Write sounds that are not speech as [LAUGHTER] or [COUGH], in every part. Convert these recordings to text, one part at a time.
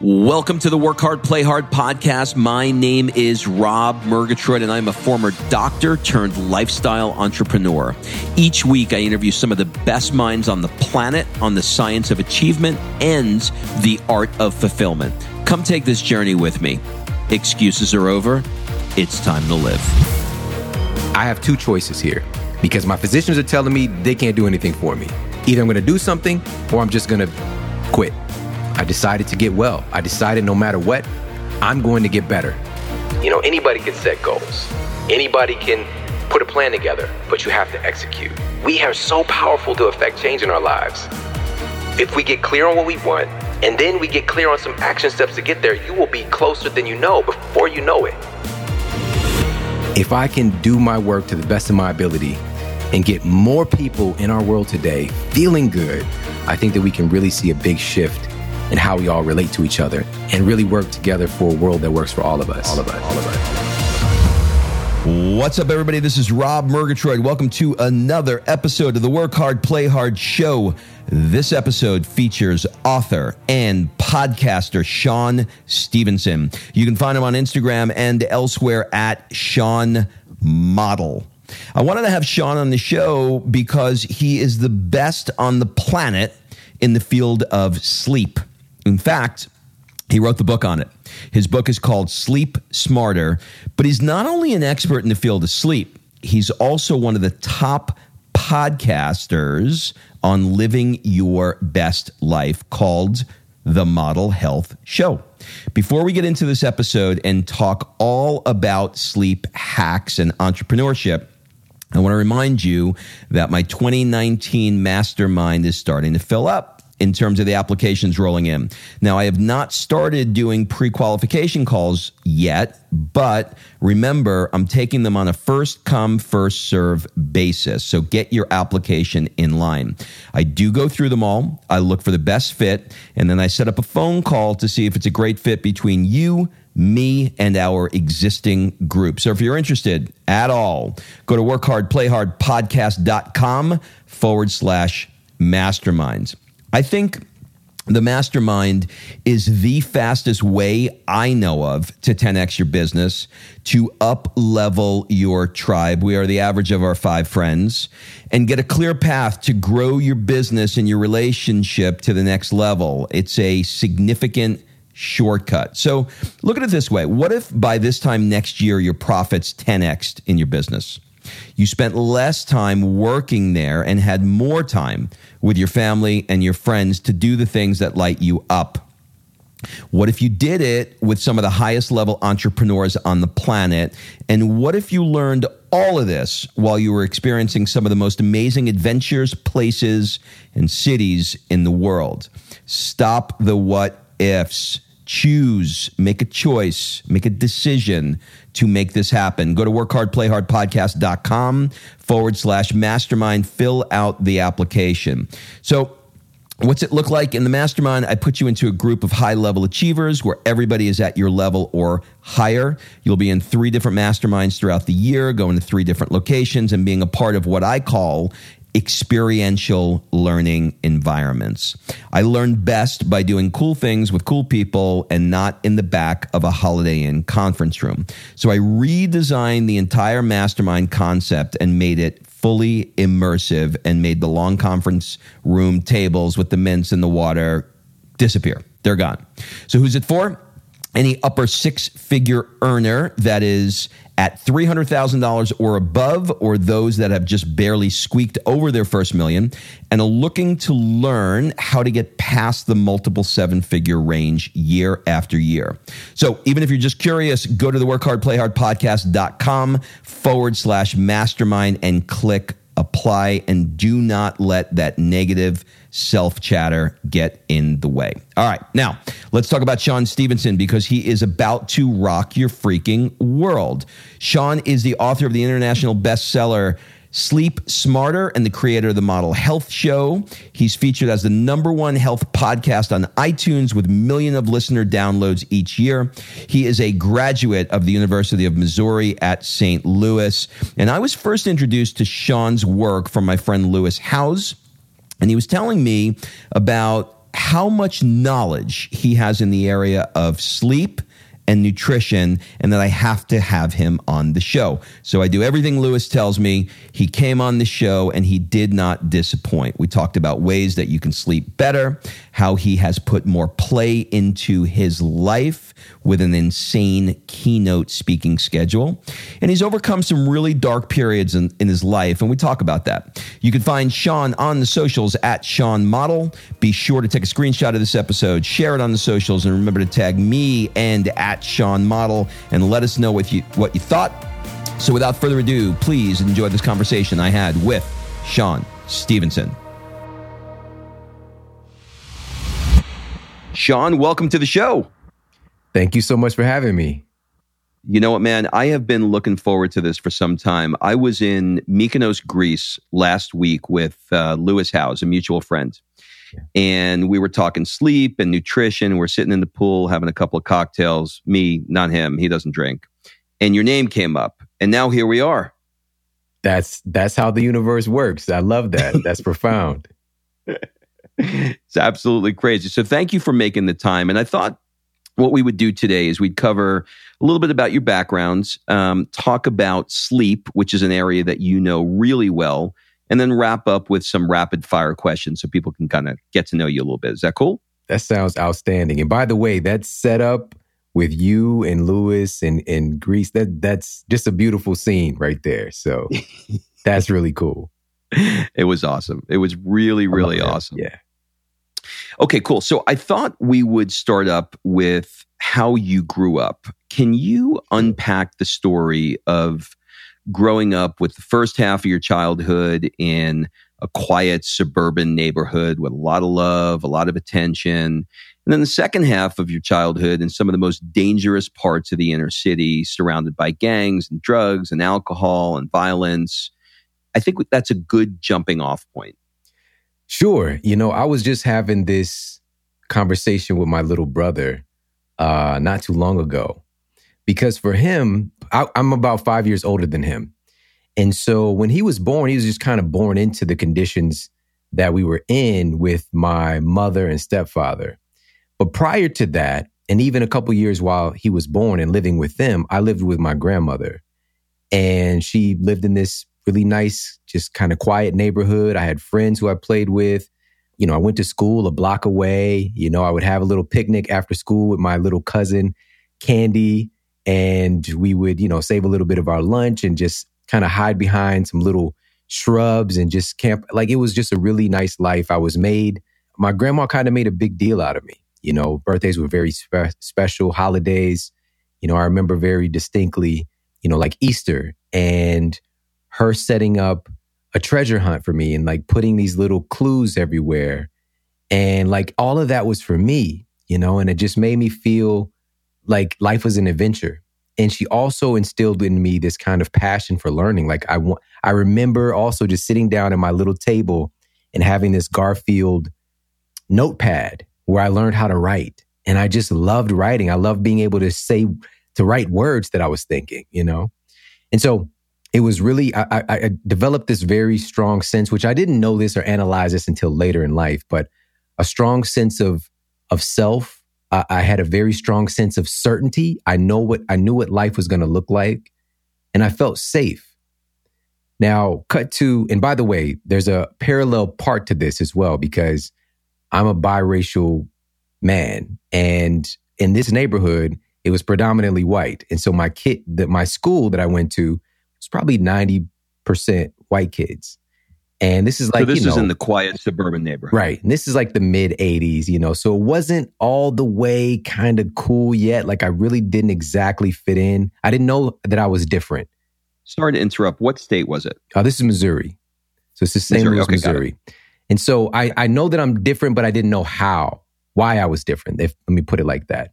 Welcome to the Work Hard, Play Hard podcast. My name is Rob Murgatroyd, and I'm a former doctor turned lifestyle entrepreneur. Each week, I interview some of the best minds on the planet on the science of achievement and the art of fulfillment. Come take this journey with me. Excuses are over. It's time to live. I have two choices here because my physicians are telling me they can't do anything for me. Either I'm going to do something or I'm just going to quit. I decided to get well. I decided no matter what, I'm going to get better. You know, anybody can set goals, anybody can put a plan together, but you have to execute. We are so powerful to affect change in our lives. If we get clear on what we want, and then we get clear on some action steps to get there, you will be closer than you know before you know it. If I can do my work to the best of my ability and get more people in our world today feeling good, I think that we can really see a big shift and how we all relate to each other and really work together for a world that works for all of us. All of us. All of us. What's up, everybody? This is Rob Murgatroyd. Welcome to another episode of the Work Hard, Play Hard show. This episode features author and podcaster Shawn Stevenson. You can find him on Instagram and elsewhere at Shawn Model. I wanted to have Shawn on the show because he is the best on the planet in the field of sleep. In fact, he wrote the book on it. His book is called Sleep Smarter, but he's not only an expert in the field of sleep, he's also one of the top podcasters on living your best life called The Model Health Show. Before we get into this episode and talk all about sleep hacks and entrepreneurship, I want to remind you that my 2019 mastermind is starting to fill up in terms of the applications rolling in. Now, I have not started doing pre qualification calls yet, but remember, I'm taking them on a first come, first serve basis. So get your application in line. I do go through them all, I look for the best fit, and then I set up a phone call to see if it's a great fit between you. Me and our existing group. So if you're interested at all, go to workhardplayhardpodcast.com forward slash masterminds. I think the mastermind is the fastest way I know of to 10x your business, to up level your tribe. We are the average of our five friends and get a clear path to grow your business and your relationship to the next level. It's a significant shortcut. So look at it this way. What if by this time next year, your profits 10x in your business? You spent less time working there and had more time with your family and your friends to do the things that light you up. What if you did it with some of the highest level entrepreneurs on the planet? And what if you learned all of this while you were experiencing some of the most amazing adventures, places, and cities in the world? Stop the what ifs choose, make a choice, make a decision to make this happen. Go to workhardplayhardpodcast.com forward slash mastermind, fill out the application. So, What's it look like in the mastermind? I put you into a group of high level achievers where everybody is at your level or higher. You'll be in three different masterminds throughout the year, going to three different locations and being a part of what I call experiential learning environments. I learn best by doing cool things with cool people and not in the back of a Holiday Inn conference room. So I redesigned the entire mastermind concept and made it fully immersive and made the long conference room tables with the mints and the water disappear. They're gone. So who's it for? Any upper six figure earner that is at $300,000 or above, or those that have just barely squeaked over their first million and are looking to learn how to get past the multiple seven figure range year after year. So even if you're just curious, go to the workhardplayhardpodcast.com forward slash mastermind and click apply and do not let that negative self chatter get in the way. All right, now let's talk about Shawn Stevenson because he is about to rock your freaking world. Sean is the author of the international bestseller. Sleep Smarter and the creator of the Model Health Show. He's featured as the number one health podcast on iTunes with million of listener downloads each year. He is a graduate of the University of Missouri at St. Louis. And I was first introduced to Shawn's work from my friend Lewis Howes. And he was telling me about how much knowledge he has in the area of sleep and nutrition, and that I have to have him on the show. So I do everything Lewis tells me. He came on the show and he did not disappoint. We talked about ways that you can sleep better, how he has put more play into his life with an insane keynote speaking schedule. And he's overcome some really dark periods in, in his life, and we talk about that. You can find Shawn on the socials at Shawn Model. Be sure to take a screenshot of this episode, share it on the socials, and remember to tag me and at Shawn Model and let us know what you, what you thought. So without further ado, please enjoy this conversation I had with Shawn Stevenson. Shawn, welcome to the show. Thank you so much for having me. You know what, man? I have been looking forward to this for some time. I was in Mykonos, Greece last week with uh, Lewis Howes, a mutual friend. And we were talking sleep and nutrition. We're sitting in the pool having a couple of cocktails. Me, not him. He doesn't drink. And your name came up. And now here we are. That's that's how the universe works. I love that. That's profound. [LAUGHS] [LAUGHS] It's absolutely crazy. So thank you for making the time. And I thought what we would do today is we'd cover a little bit about your backgrounds, um, talk about sleep, which is an area that you know really well, and then wrap up with some rapid fire questions so people can kind of get to know you a little bit. Is that cool? That sounds outstanding. And by the way, that setup with you and Lewis and, and Greece, that that's just a beautiful scene right there. So [LAUGHS] that's really cool. It was awesome. It was really, really awesome. Yeah. Okay, cool. So I thought we would start up with how you grew up. Can you unpack the story of growing up with the first half of your childhood in a quiet suburban neighborhood with a lot of love, a lot of attention, and then the second half of your childhood in some of the most dangerous parts of the inner city, surrounded by gangs and drugs and alcohol and violence? I think that's a good jumping off point. Sure. You know, I was just having this conversation with my little brother uh, not too long ago. Because for him, I, I'm about five years older than him. And so when he was born, he was just kind of born into the conditions that we were in with my mother and stepfather. But prior to that, and even a couple years while he was born and living with them, I lived with my grandmother. And she lived in this really nice, just kind of quiet neighborhood. I had friends who I played with. You know, I went to school a block away. You know, I would have a little picnic after school with my little cousin, Candy, and we would, you know, save a little bit of our lunch and just kind of hide behind some little shrubs and just camp. Like it was just a really nice life. I was made, my grandma kind of made a big deal out of me. You know, birthdays were very spe- special, holidays. You know, I remember very distinctly, you know, like Easter and her setting up a treasure hunt for me and like putting these little clues everywhere. And like all of that was for me, you know, and it just made me feel like life was an adventure. And she also instilled in me this kind of passion for learning. Like I want, I remember also just sitting down at my little table and having this Garfield notepad where I learned how to write. And I just loved writing. I loved being able to say, to write words that I was thinking, you know? And so it was really I, I, developed this very strong sense, which I didn't know this or analyze this until later in life, but a strong sense of of self. I, I had a very strong sense of certainty. I know what I knew what life was going to look like, and I felt safe. Now, cut to, and by the way, there's a parallel part to this as well because I'm a biracial man, and in this neighborhood, it was predominantly white, and so my kid, that my school that I went to was probably 90% white kids. And this is like, so this you know, is in the quiet suburban neighborhood. Right. And this is like the mid 80s, you know, so it wasn't all the way kind of cool yet. Like I really didn't exactly fit in. I didn't know that I was different. Sorry to interrupt. What state was it? Oh, this is Missouri. So it's the St. Missouri. Okay, Missouri. And so I, I know that I'm different, but I didn't know how, why I was different. If, let me put it like that.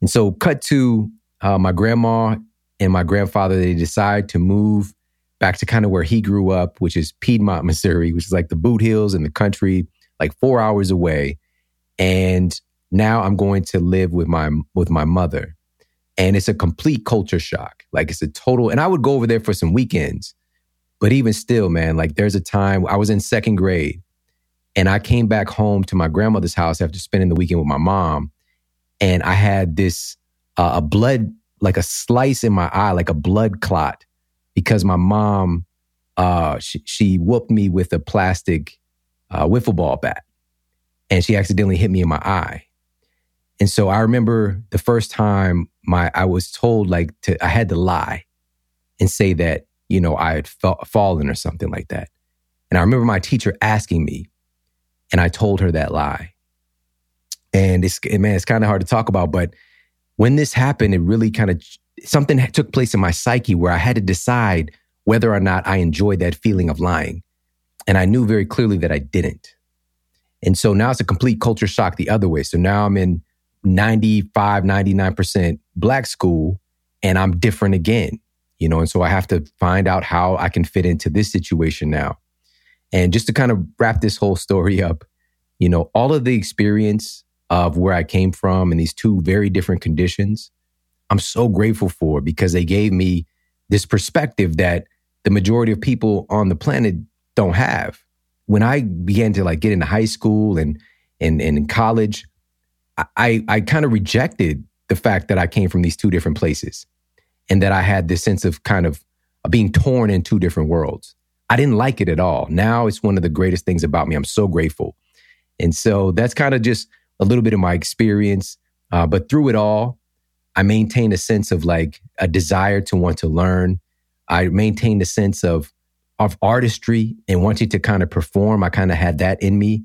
And so cut to uh, my grandma and my grandfather, they decide to move back to kind of where he grew up, which is Piedmont, Missouri, which is like the boot hills in the country, like four hours away. And now I'm going to live with my with my mother. And it's a complete culture shock. Like it's a total, and I would go over there for some weekends. But even still, man, like there's a time I was in second grade And I came back home to my grandmother's house after spending the weekend with my mom. And I had this, uh, a blood, like a slice in my eye, like a blood clot, because my mom, uh, she, she whooped me with a plastic uh, wiffle ball bat. And she accidentally hit me in my eye. And so I remember the first time my I was told like to I had to lie and say that you know I had fa- fallen or something like that. And I remember my teacher asking me, and I told her that lie. And it's man, it's kind of hard to talk about, but when this happened, it really kind of something took place in my psyche where I had to decide whether or not I enjoyed that feeling of lying. And I knew very clearly that I didn't. And so now it's a complete culture shock the other way. So now I'm in 95, 99% black school and I'm different again, you know, and so I have to find out how I can fit into this situation now. And just to kind of wrap this whole story up, you know, all of the experience of where I came from and these two very different conditions, I'm so grateful for because they gave me this perspective that the majority of people on the planet don't have. When I began to like get into high school and and, and in college, I, I kind of rejected the fact that I came from these two different places and that I had this sense of kind of being torn in two different worlds. I didn't like it at all. Now it's one of the greatest things about me. I'm so grateful. And so that's kind of just a little bit of my experience. Uh, but through it all, I maintained a sense of like a desire to want to learn. I maintained a sense of of artistry and wanting to kind of perform. I kind of had that in me.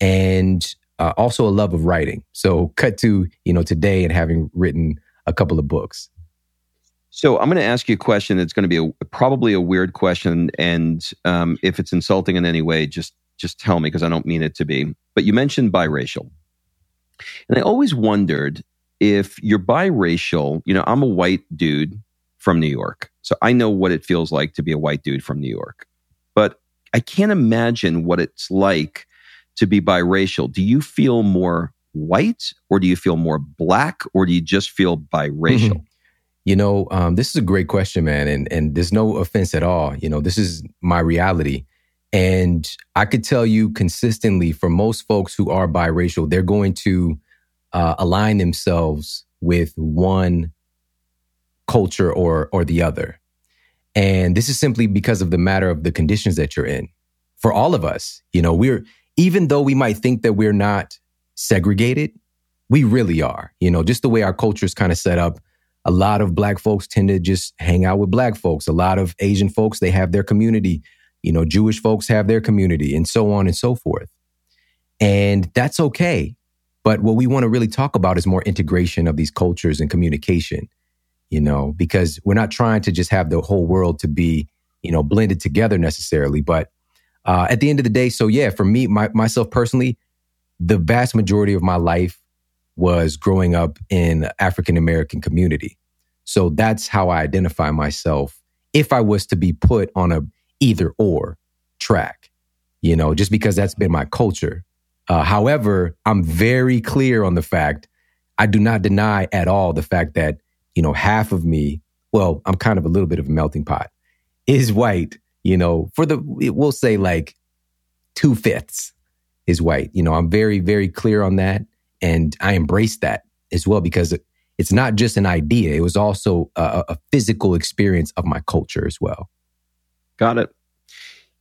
And uh, also a love of writing. So cut to, you know, today and having written a couple of books. So I'm going to ask you a question that's going to be a, probably a weird question, and um, if it's insulting in any way, just just tell me because I don't mean it to be. But you mentioned biracial, and I always wondered if you're biracial. You know, I'm a white dude from New York, so I know what it feels like to be a white dude from New York, but I can't imagine what it's like to be biracial, do you feel more white or do you feel more black or do you just feel biracial? Mm-hmm. You know, um, this is a great question, man, and and there's no offense at all. You know, this is my reality, and I could tell you consistently for most folks who are biracial, they're going to uh, align themselves with one culture or or the other, and this is simply because of the matter of the conditions that you're in. For all of us, you know, we're even though we might think that we're not segregated, we really are. You know, just the way our culture is kind of set up. A lot of black folks tend to just hang out with black folks. A lot of Asian folks, they have their community. You know, Jewish folks have their community and so on and so forth. And that's okay. But what we want to really talk about is more integration of these cultures and communication, you know, because we're not trying to just have the whole world to be, you know, blended together necessarily, but uh, at the end of the day, so yeah, for me, my, myself personally, the vast majority of my life was growing up in African American community. So that's how I identify myself if I was to be put on a either or track, you know, just because that's been my culture. Uh, however, I'm very clear on the fact I do not deny at all the fact that, you know, half of me, well, I'm kind of a little bit of a melting pot, is white you know, for the, we'll say like two fifths is white. You know, I'm very, very clear on that. And I embrace that as well because it's not just an idea. It was also a, a physical experience of my culture as well. Got it.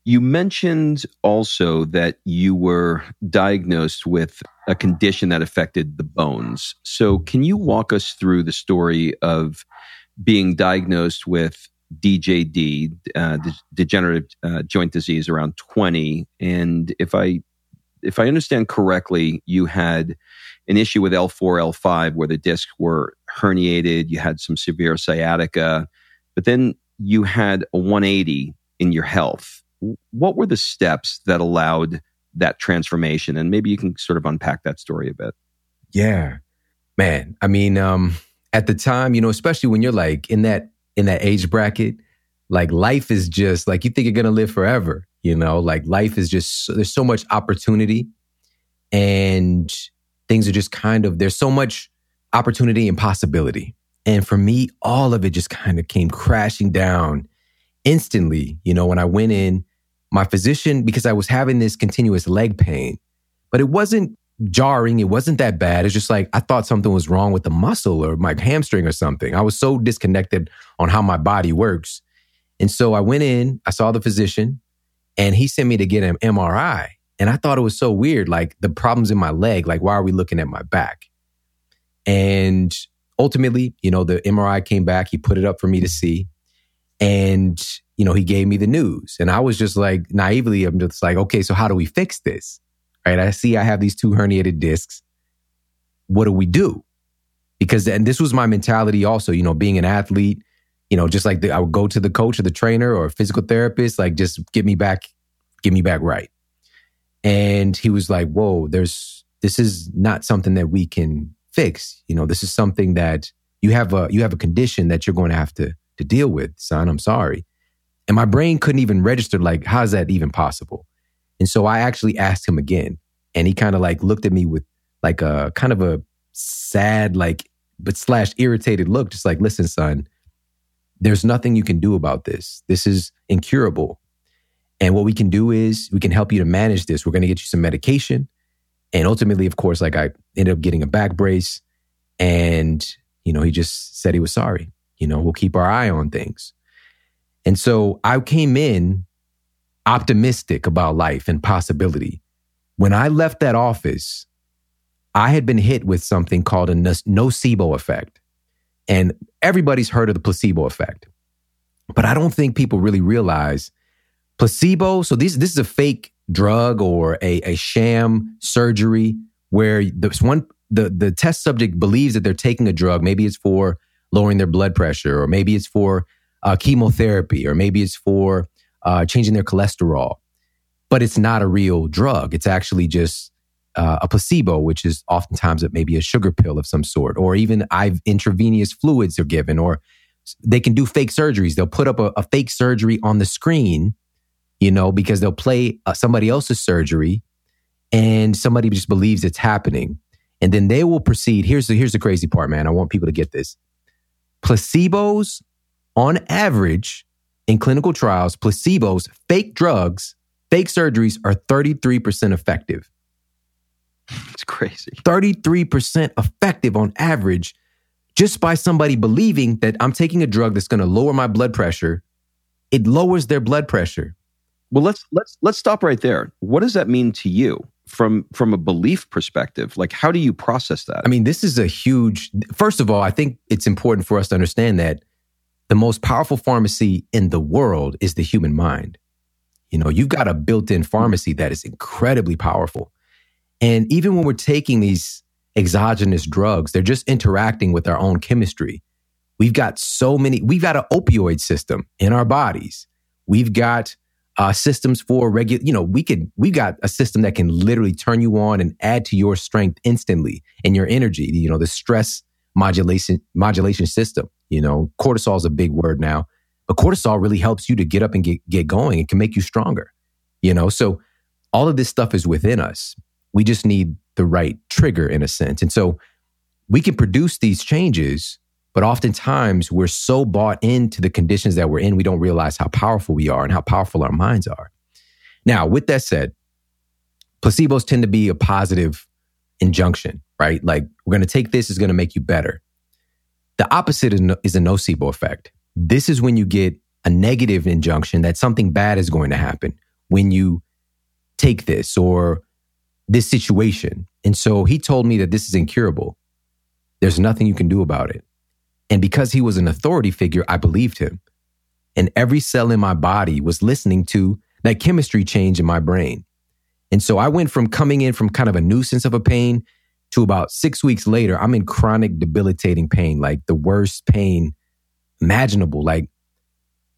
You mentioned also that you were diagnosed with a condition that affected the bones. So, can you walk us through the story of being diagnosed with DJD, uh, de- degenerative uh, joint disease, around 20. And if I if I understand correctly, you had an issue with L4, L5 where the discs were herniated. You had some severe sciatica, but then you had a 180 in your health. What were the steps that allowed that transformation? And maybe you can sort of unpack that story a bit. Yeah, man. I mean, um, at the time, you know, especially when you're like in that in that age bracket, like life is just like you think you're to live forever, you know, like life is just, there's so much opportunity and things are just kind of, there's so much opportunity and possibility. And for me, all of it just kind of came crashing down instantly. You know, when I went in my physician, because I was having this continuous leg pain, but it wasn't jarring. It wasn't that bad. It's just like I thought something was wrong with the muscle or my hamstring or something. I was so disconnected on how my body works. And so I went in, I saw the physician, and he sent me to get an MRI. And I thought it was so weird, like the problems in my leg, like why are we looking at my back? And ultimately, you know, the MRI came back, he put it up for me to see. And, you know, he gave me the news. And I was just like naively, I'm just like, okay, so how do we fix this? Right. I see I have these two herniated discs. What do we do? Because, and this was my mentality also, you know, being an athlete, you know, just like the, I would go to the coach or the trainer or physical therapist, like just get me back, get me back right. And he was like, whoa, there's, this is not something that we can fix. You know, this is something that you have a, you have a condition that you're going to have to, to deal with, son. I'm sorry. And my brain couldn't even register, like, how is that even possible? And so I actually asked him again. And he kind of like looked at me with like a kind of a sad, like, but slash irritated look, just like, listen, son, there's nothing you can do about this. This is incurable. And what we can do is we can help you to manage this. We're going to get you some medication. And ultimately, of course, like I ended up getting a back brace. And, you know, he just said he was sorry. You know, we'll keep our eye on things. And so I came in optimistic about life and possibility. When I left that office, I had been hit with something called a nocebo effect. And everybody's heard of the placebo effect. But I don't think people really realize placebo. So this, this is a fake drug or a, a sham surgery where this one, the, the test subject believes that they're taking a drug. Maybe it's for lowering their blood pressure, or maybe it's for uh, chemotherapy, or maybe it's for uh, changing their cholesterol. But it's not a real drug. It's actually just uh, a placebo, which is oftentimes it may be a sugar pill of some sort, or even I've intravenous fluids are given, or they can do fake surgeries. They'll put up a, a fake surgery on the screen, you know, because they'll play uh, somebody else's surgery, and somebody just believes it's happening, and then they will proceed. Here's the here's the crazy part, man. I want people to get this. Placebos, on average, in clinical trials, placebos, fake drugs, fake surgeries are 33% effective. It's crazy. 33% effective on average just by somebody believing that I'm taking a drug that's going to lower my blood pressure. It lowers their blood pressure. Well, let's let's let's stop right there. What does that mean to you from from a belief perspective? Like how do you process that? I mean, this is a huge First of all, I think it's important for us to understand that the most powerful pharmacy in the world is the human mind. You know, you've got a built-in pharmacy that is incredibly powerful. And even when we're taking these exogenous drugs, they're just interacting with our own chemistry. We've got so many, we've got an opioid system in our bodies. We've got uh, systems for regular, you know, we could, we got a system that can literally turn you on and add to your strength instantly and your energy, you know, the stress modulation, modulation system. You know, cortisol is a big word now, but cortisol really helps you to get up and get, get going. It can make you stronger, you know, so all of this stuff is within us. We just need the right trigger in a sense. And so we can produce these changes, but oftentimes we're so bought into the conditions that we're in, we don't realize how powerful we are and how powerful our minds are. Now, with that said, placebos tend to be a positive injunction, right? Like, we're going to take this, is going to make you better. The opposite is a nocebo effect. This is when you get a negative injunction that something bad is going to happen when you take this or this situation. And so he told me that this is incurable. There's nothing you can do about it. And because he was an authority figure, I believed him. And every cell in my body was listening to that chemistry change in my brain. And so I went from coming in from kind of a nuisance of a pain to about six weeks later, I'm in chronic debilitating pain, like the worst pain imaginable. Like,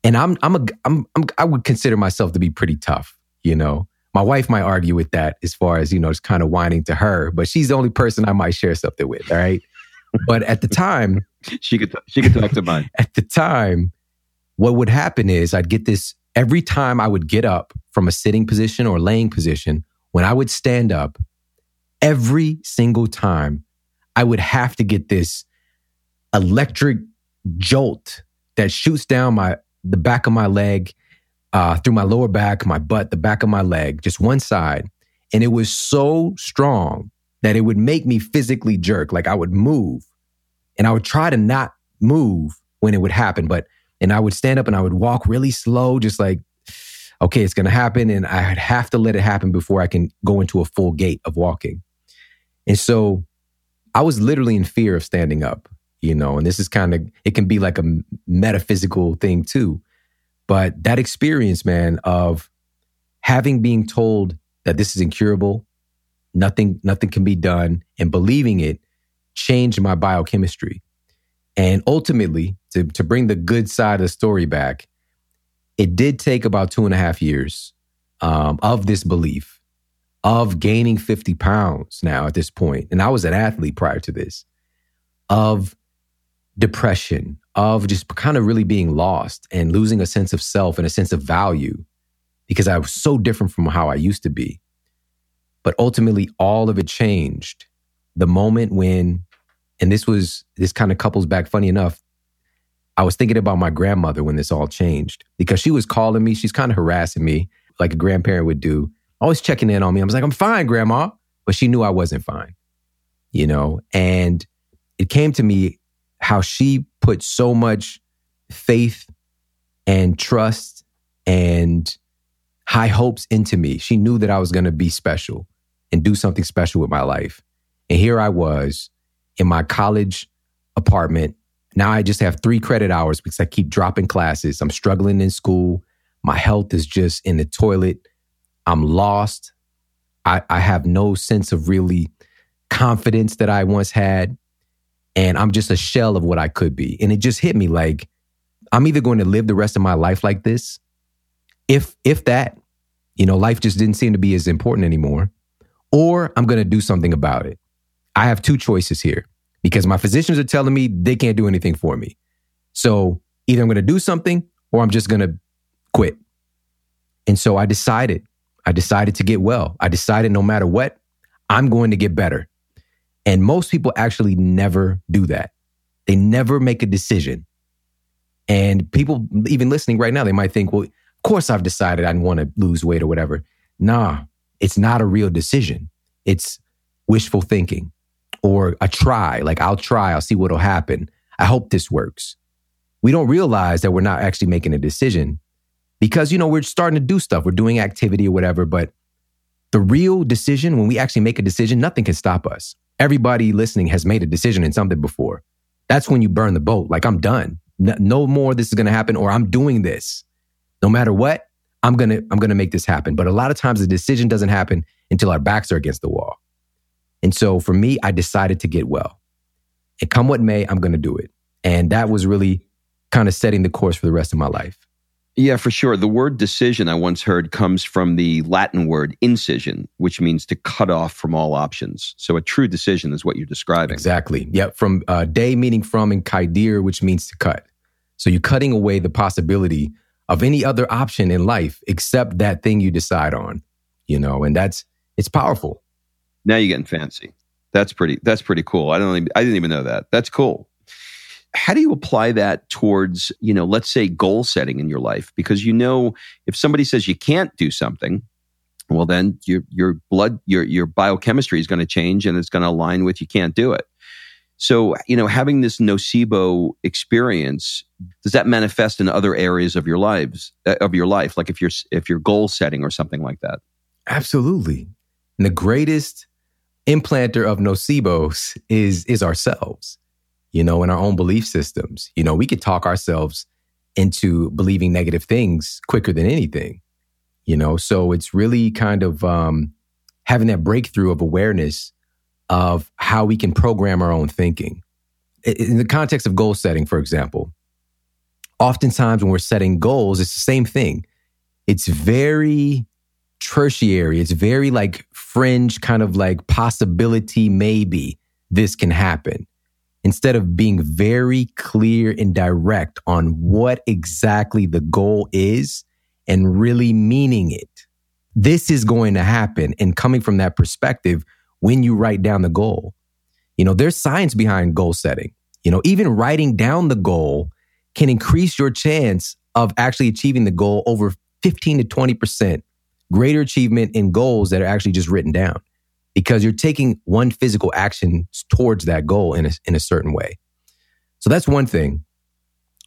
and I'm, I'm a, I'm, I'm I would consider myself to be pretty tough, you know? My wife might argue with that as far as, you know, it's kind of whining to her, but she's the only person I might share something with. All right. but at the time, [LAUGHS] she could, she could talk to mine. [LAUGHS] At the time, what would happen is I'd get this every time I would get up from a sitting position or laying position, when I would stand up, every single time I would have to get this electric jolt that shoots down my the back of my leg uh, through my lower back, my butt, the back of my leg, just one side. And it was so strong that it would make me physically jerk. Like I would move and I would try to not move when it would happen, but, and I would stand up and I would walk really slow, just like, okay, it's going to happen. And I'd have to let it happen before I can go into a full gait of walking. And so I was literally in fear of standing up, you know, and this is kind of, it can be like a metaphysical thing too. But that experience, man, of having being told that this is incurable, nothing, nothing can be done, and believing it changed my biochemistry. And ultimately, to, to bring the good side of the story back, it did take about two and a half years um, of this belief of gaining 50 pounds now at this point, and I was an athlete prior to this, of depression, of just kind of really being lost and losing a sense of self and a sense of value because I was so different from how I used to be. But ultimately, all of it changed the moment when, and this was, this kind of couples back, funny enough, I was thinking about my grandmother when this all changed because she was calling me. She's kind of harassing me like a grandparent would do, always checking in on me. I was like, I'm fine, grandma. But she knew I wasn't fine, you know? And it came to me how she put so much faith and trust and high hopes into me. She knew that I was going to be special and do something special with my life. And here I was in my college apartment now I just have three credit hours because I keep dropping classes. I'm struggling in school. My health is just in the toilet. I'm lost. I, I have no sense of really confidence that I once had. And I'm just a shell of what I could be. And it just hit me like, I'm either going to live the rest of my life like this, if if that, you know, life just didn't seem to be as important anymore, or I'm going to do something about it. I have two choices here because my physicians are telling me they can't do anything for me. So either I'm going to do something or I'm just going to quit. And so I decided, I decided to get well. I decided no matter what, I'm going to get better. And most people actually never do that. They never make a decision. And people, even listening right now, they might think, well, of course I've decided I want to lose weight or whatever. Nah, it's not a real decision. It's wishful thinking or a try, like I'll try, I'll see what'll happen. I hope this works. We don't realize that we're not actually making a decision because, you know, we're starting to do stuff, we're doing activity or whatever. But the real decision, when we actually make a decision, nothing can stop us. Everybody listening has made a decision in something before. That's when you burn the boat. Like, I'm done. No more this is going to happen, or I'm doing this. No matter what, I'm going to, I'm going to make this happen. But a lot of times the decision doesn't happen until our backs are against the wall. And so for me, I decided to get well. And come what may, I'm going to do it. And that was really kind of setting the course for the rest of my life. Yeah, for sure. The word decision I once heard comes from the Latin word incision, which means to cut off from all options. So a true decision is what you're describing. Exactly. Yep. From uh, de meaning from and caedere, which means to cut. So you're cutting away the possibility of any other option in life except that thing you decide on, you know, and that's, it's powerful. Now you're getting fancy. That's pretty. That's pretty cool. I don't. Even, I didn't even know that. That's cool. How do you apply that towards you know, let's say goal setting in your life? Because you know, if somebody says you can't do something, well, then your your blood, your your biochemistry is going to change, and it's going to align with you can't do it. So, you know, having this nocebo experience, does that manifest in other areas of your lives uh, of your life, like if you're if you're goal setting or something like that? Absolutely. And the greatest implanter of nocebos is is ourselves you know in our own belief systems you know we could talk ourselves into believing negative things quicker than anything you know so it's really kind of um, having that breakthrough of awareness of how we can program our own thinking in the context of goal setting for example oftentimes when we're setting goals it's the same thing it's very tertiary. It's very like fringe, kind of like possibility, maybe this can happen. Instead of being very clear and direct on what exactly the goal is and really meaning it. This is going to happen. And coming from that perspective, when you write down the goal, you know, there's science behind goal setting. You know, even writing down the goal can increase your chance of actually achieving the goal over 15 to 20% greater achievement in goals that are actually just written down because you're taking one physical action towards that goal in a, in a certain way. So that's one thing.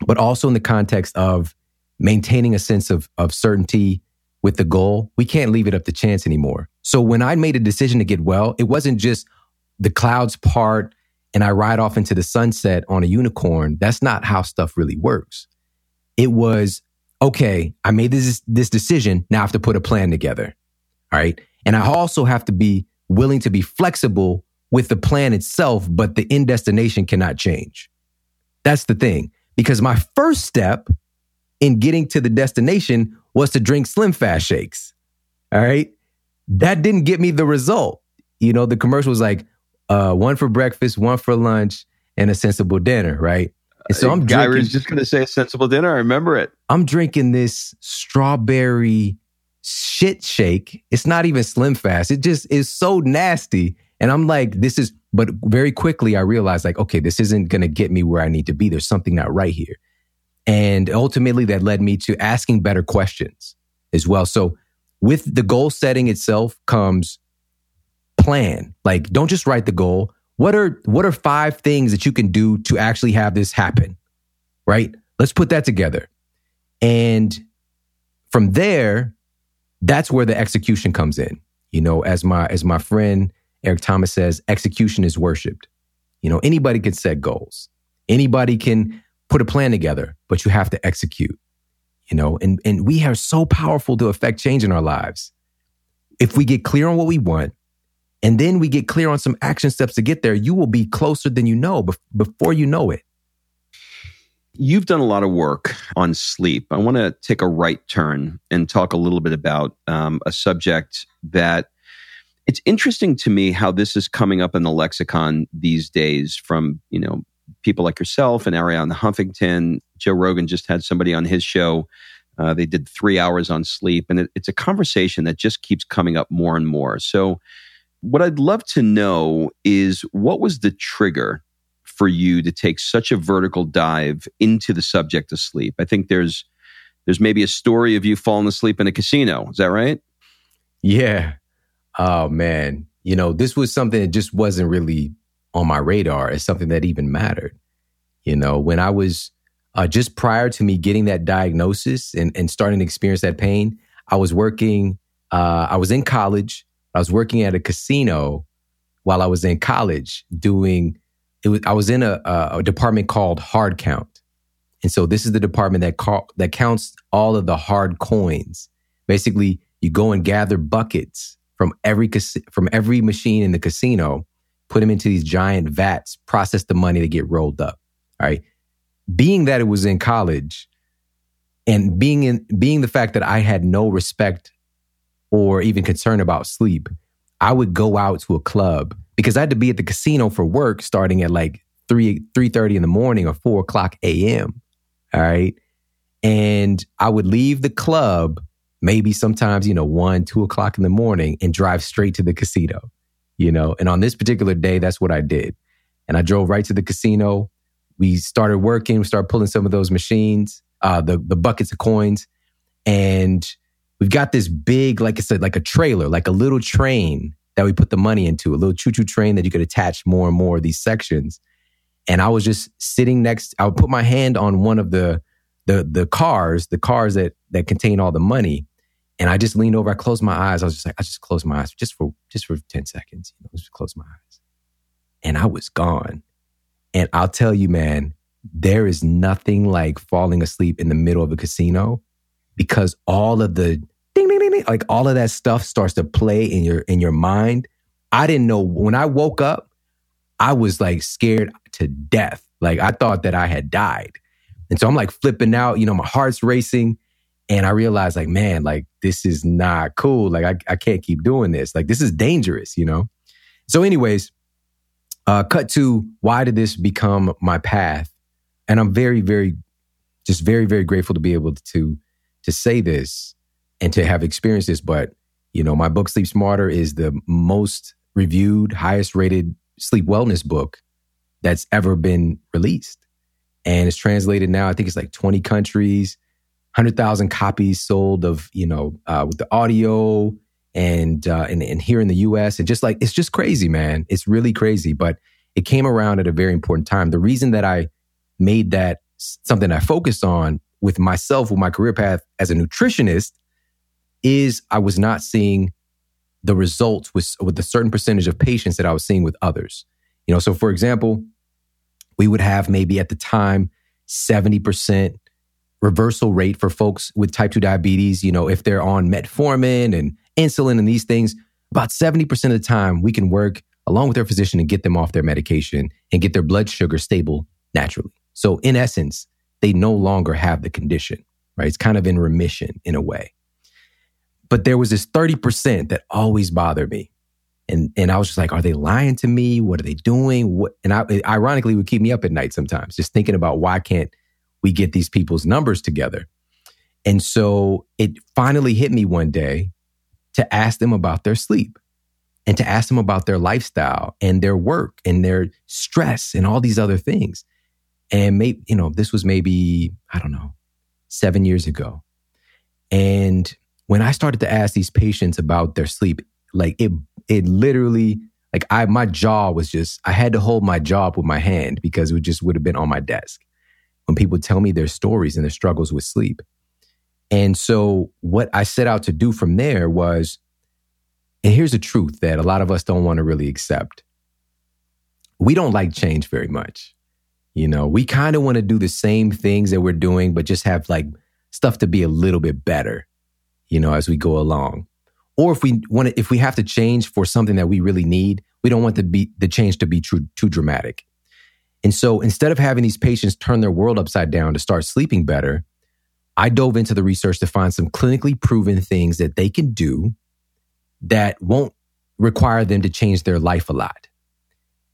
But also in the context of maintaining a sense of, of certainty with the goal, we can't leave it up to chance anymore. So when I made a decision to get well, it wasn't just the clouds part and I ride off into the sunset on a unicorn. That's not how stuff really works. It was, okay, I made this, this decision. Now I have to put a plan together. All right. And I also have to be willing to be flexible with the plan itself, but the end destination cannot change. That's the thing. Because my first step in getting to the destination was to drink Slim Fast shakes. All right. That didn't get me the result. You know, the commercial was like uh, one for breakfast, one for lunch, and a sensible dinner, right? And so I'm Guy was just going to say a sensible dinner. I remember it. I'm drinking this strawberry shit shake. It's not even Slim Fast. It just is so nasty. And I'm like, this is, but very quickly I realized, like, okay, this isn't going to get me where I need to be. There's something not right here. And ultimately, that led me to asking better questions as well. So, with the goal setting itself comes plan. Like, don't just write the goal. What are what are five things that you can do to actually have this happen? Right? Let's put that together. And from there, that's where the execution comes in. You know, as my as my friend Eric Thomas says, execution is worshiped. You know, anybody can set goals. Anybody can put a plan together, but you have to execute. You know, and and we are so powerful to affect change in our lives. If we get clear on what we want, and then we get clear on some action steps to get there, you will be closer than you know before you know it. You've done a lot of work on sleep. I want to take a right turn and talk a little bit about um, a subject that it's interesting to me how this is coming up in the lexicon these days from, you know, people like yourself and Arianna Huffington. Joe Rogan just had somebody on his show. Uh, they did three hours on sleep, and it, it's a conversation that just keeps coming up more and more. So, what I'd love to know is what was the trigger for you to take such a vertical dive into the subject of sleep? I think there's there's maybe a story of you falling asleep in a casino. Is that right? Yeah. Oh man, you know, this was something that just wasn't really on my radar as something that even mattered. You know, when I was uh, just prior to me getting that diagnosis and, and starting to experience that pain, I was working, uh, I was in college. I was working at a casino while I was in college doing, it was, I was in a, a department called hard count. And so this is the department that that counts all of the hard coins. Basically, you go and gather buckets from every from every machine in the casino put them into these giant vats, process the money to get rolled up. All right. Being that it was in college and being in being the fact that I had no respect or even concern about sleep, I would go out to a club because I had to be at the casino for work starting at like three three thirty in the morning or four o'clock a.m. All right. And I would leave the club maybe sometimes, you know, one, two o'clock in the morning and drive straight to the casino you know. And on this particular day, that's what I did. And I drove right to the casino. We started working, we started pulling some of those machines, uh, the the buckets of coins, and we've got this big, like I said, like a trailer, like a little train that we put the money into, a little choo-choo train that you could attach more and more of these sections. And I was just sitting next, I would put my hand on one of the the the cars, the cars that that contain all the money. And I just leaned over, I closed my eyes. I was just like, I just closed my eyes just for just for 10 seconds. You know, just close my eyes. And I was gone. And I'll tell you, man, there is nothing like falling asleep in the middle of a casino because all of the ding ding ding, ding like all of that stuff starts to play in your in your mind. I didn't know when I woke up, I was like scared to death. Like I thought that I had died. And so I'm like flipping out, you know, my heart's racing. And I realized, like, man, like, this is not cool. Like, I, I can't keep doing this. Like, this is dangerous, you know? So, anyways, uh, cut to why did this become my path? And I'm very, very, just very, very grateful to be able to, to say this and to have experienced this. But, you know, my book, Sleep Smarter, is the most reviewed, highest rated sleep wellness book that's ever been released. And it's translated now, I think it's like 20 countries 100,000 copies sold of, you know, uh, with the audio and, uh, and, and here in the US. And just like, it's just crazy, man. It's really crazy. But it came around at a very important time. The reason that I made that something I focused on with myself, with my career path as a nutritionist, is I was not seeing the results with, with a certain percentage of patients that I was seeing with others. You know, so for example, we would have maybe at the time 70% reversal rate for folks with type 2 diabetes. You know, if they're on metformin and insulin and these things, about 70% of the time we can work along with their physician and get them off their medication and get their blood sugar stable naturally. So in essence, they no longer have the condition, right? It's kind of in remission in a way. But there was this 30% that always bothered me. And, and I was just like, are they lying to me? What are they doing? What, and I, ironically would keep me up at night sometimes, just thinking about why can't we get these people's numbers together? And so it finally hit me one day to ask them about their sleep and to ask them about their lifestyle and their work and their stress and all these other things. And maybe, you know, this was maybe, I don't know, seven years ago. And when I started to ask these patients about their sleep, like it, it literally, like I, my jaw was just, I had to hold my jaw up with my hand because it just would have been on my desk when people tell me their stories and their struggles with sleep. And so what I set out to do from there was and here's the truth that a lot of us don't want to really accept. We don't like change very much. You know, we kind of want to do the same things that we're doing, but just have like stuff to be a little bit better, you know, as we go along. Or if we want to, if we have to change for something that we really need, we don't want the be the change to be too too dramatic. And so instead of having these patients turn their world upside down to start sleeping better, I dove into the research to find some clinically proven things that they can do that won't require them to change their life a lot.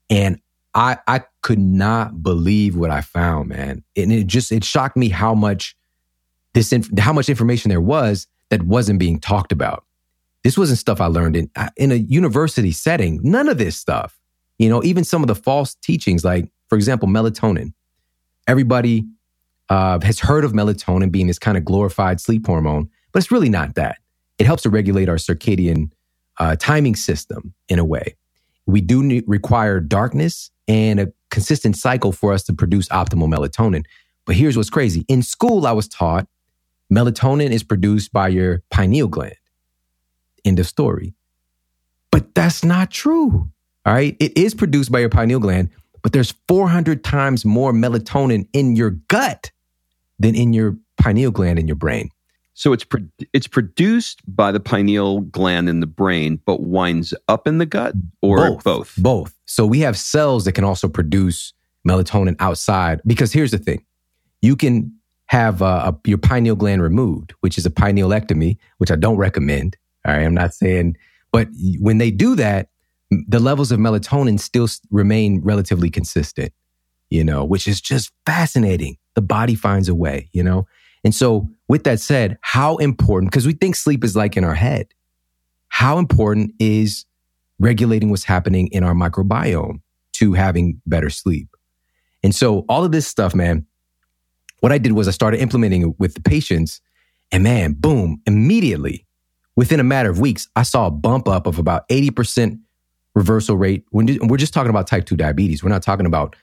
And I I could not believe what I found, man. And it just it shocked me how much this inf- how much information there was that wasn't being talked about. This wasn't stuff I learned in in a university setting. None of this stuff. You know, even some of the false teachings like for example melatonin. Everybody uh, has heard of melatonin being this kind of glorified sleep hormone, but it's really not that. It helps to regulate our circadian uh, timing system in a way. We do require darkness and a consistent cycle for us to produce optimal melatonin. But here's what's crazy. In school, I was taught melatonin is produced by your pineal gland. End of story. But that's not true. All right. It is produced by your pineal gland, but there's 400 times more melatonin in your gut than in your pineal gland in your brain. So it's pro- it's produced by the pineal gland in the brain, but winds up in the gut, or both, both. Both. So we have cells that can also produce melatonin outside. Because here's the thing: you can have uh, a, your pineal gland removed, which is a pinealectomy, which I don't recommend. All right, I'm not saying, but when they do that, the levels of melatonin still remain relatively consistent. You know, which is just fascinating. The body finds a way. You know, and so, with that said, how important, because we think sleep is like in our head, how important is regulating what's happening in our microbiome to having better sleep? And so, all of this stuff, man, what I did was I started implementing it with the patients, and man, boom, immediately, within a matter of weeks, I saw a bump up of about 80% reversal rate. When we're just talking about type 2 diabetes, we're not talking about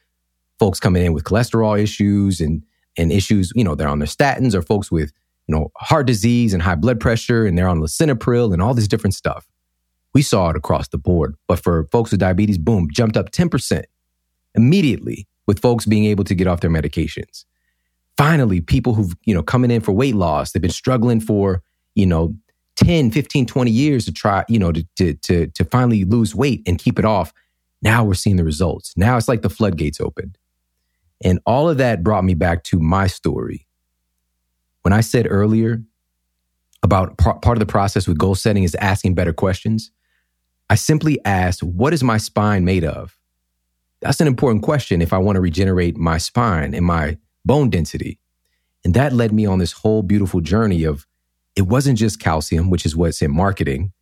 folks coming in with cholesterol issues and and issues, you know, they're on their statins or folks with, you know, heart disease and high blood pressure and they're on lisinopril and all this different stuff. We saw it across the board. But for folks with diabetes, boom, jumped up 10% immediately with folks being able to get off their medications. Finally, people who've, you know, coming in for weight loss, they've been struggling for, you know, 10, 15, 20 years to try, you know, to, to, to, to finally lose weight and keep it off. Now we're seeing the results. Now it's like the floodgates opened. And all of that brought me back to my story. When I said earlier about part of the process with goal setting is asking better questions, I simply asked, What is my spine made of? That's an important question if I want to regenerate my spine and my bone density. And that led me on this whole beautiful journey of it wasn't just calcium, which is what's in marketing,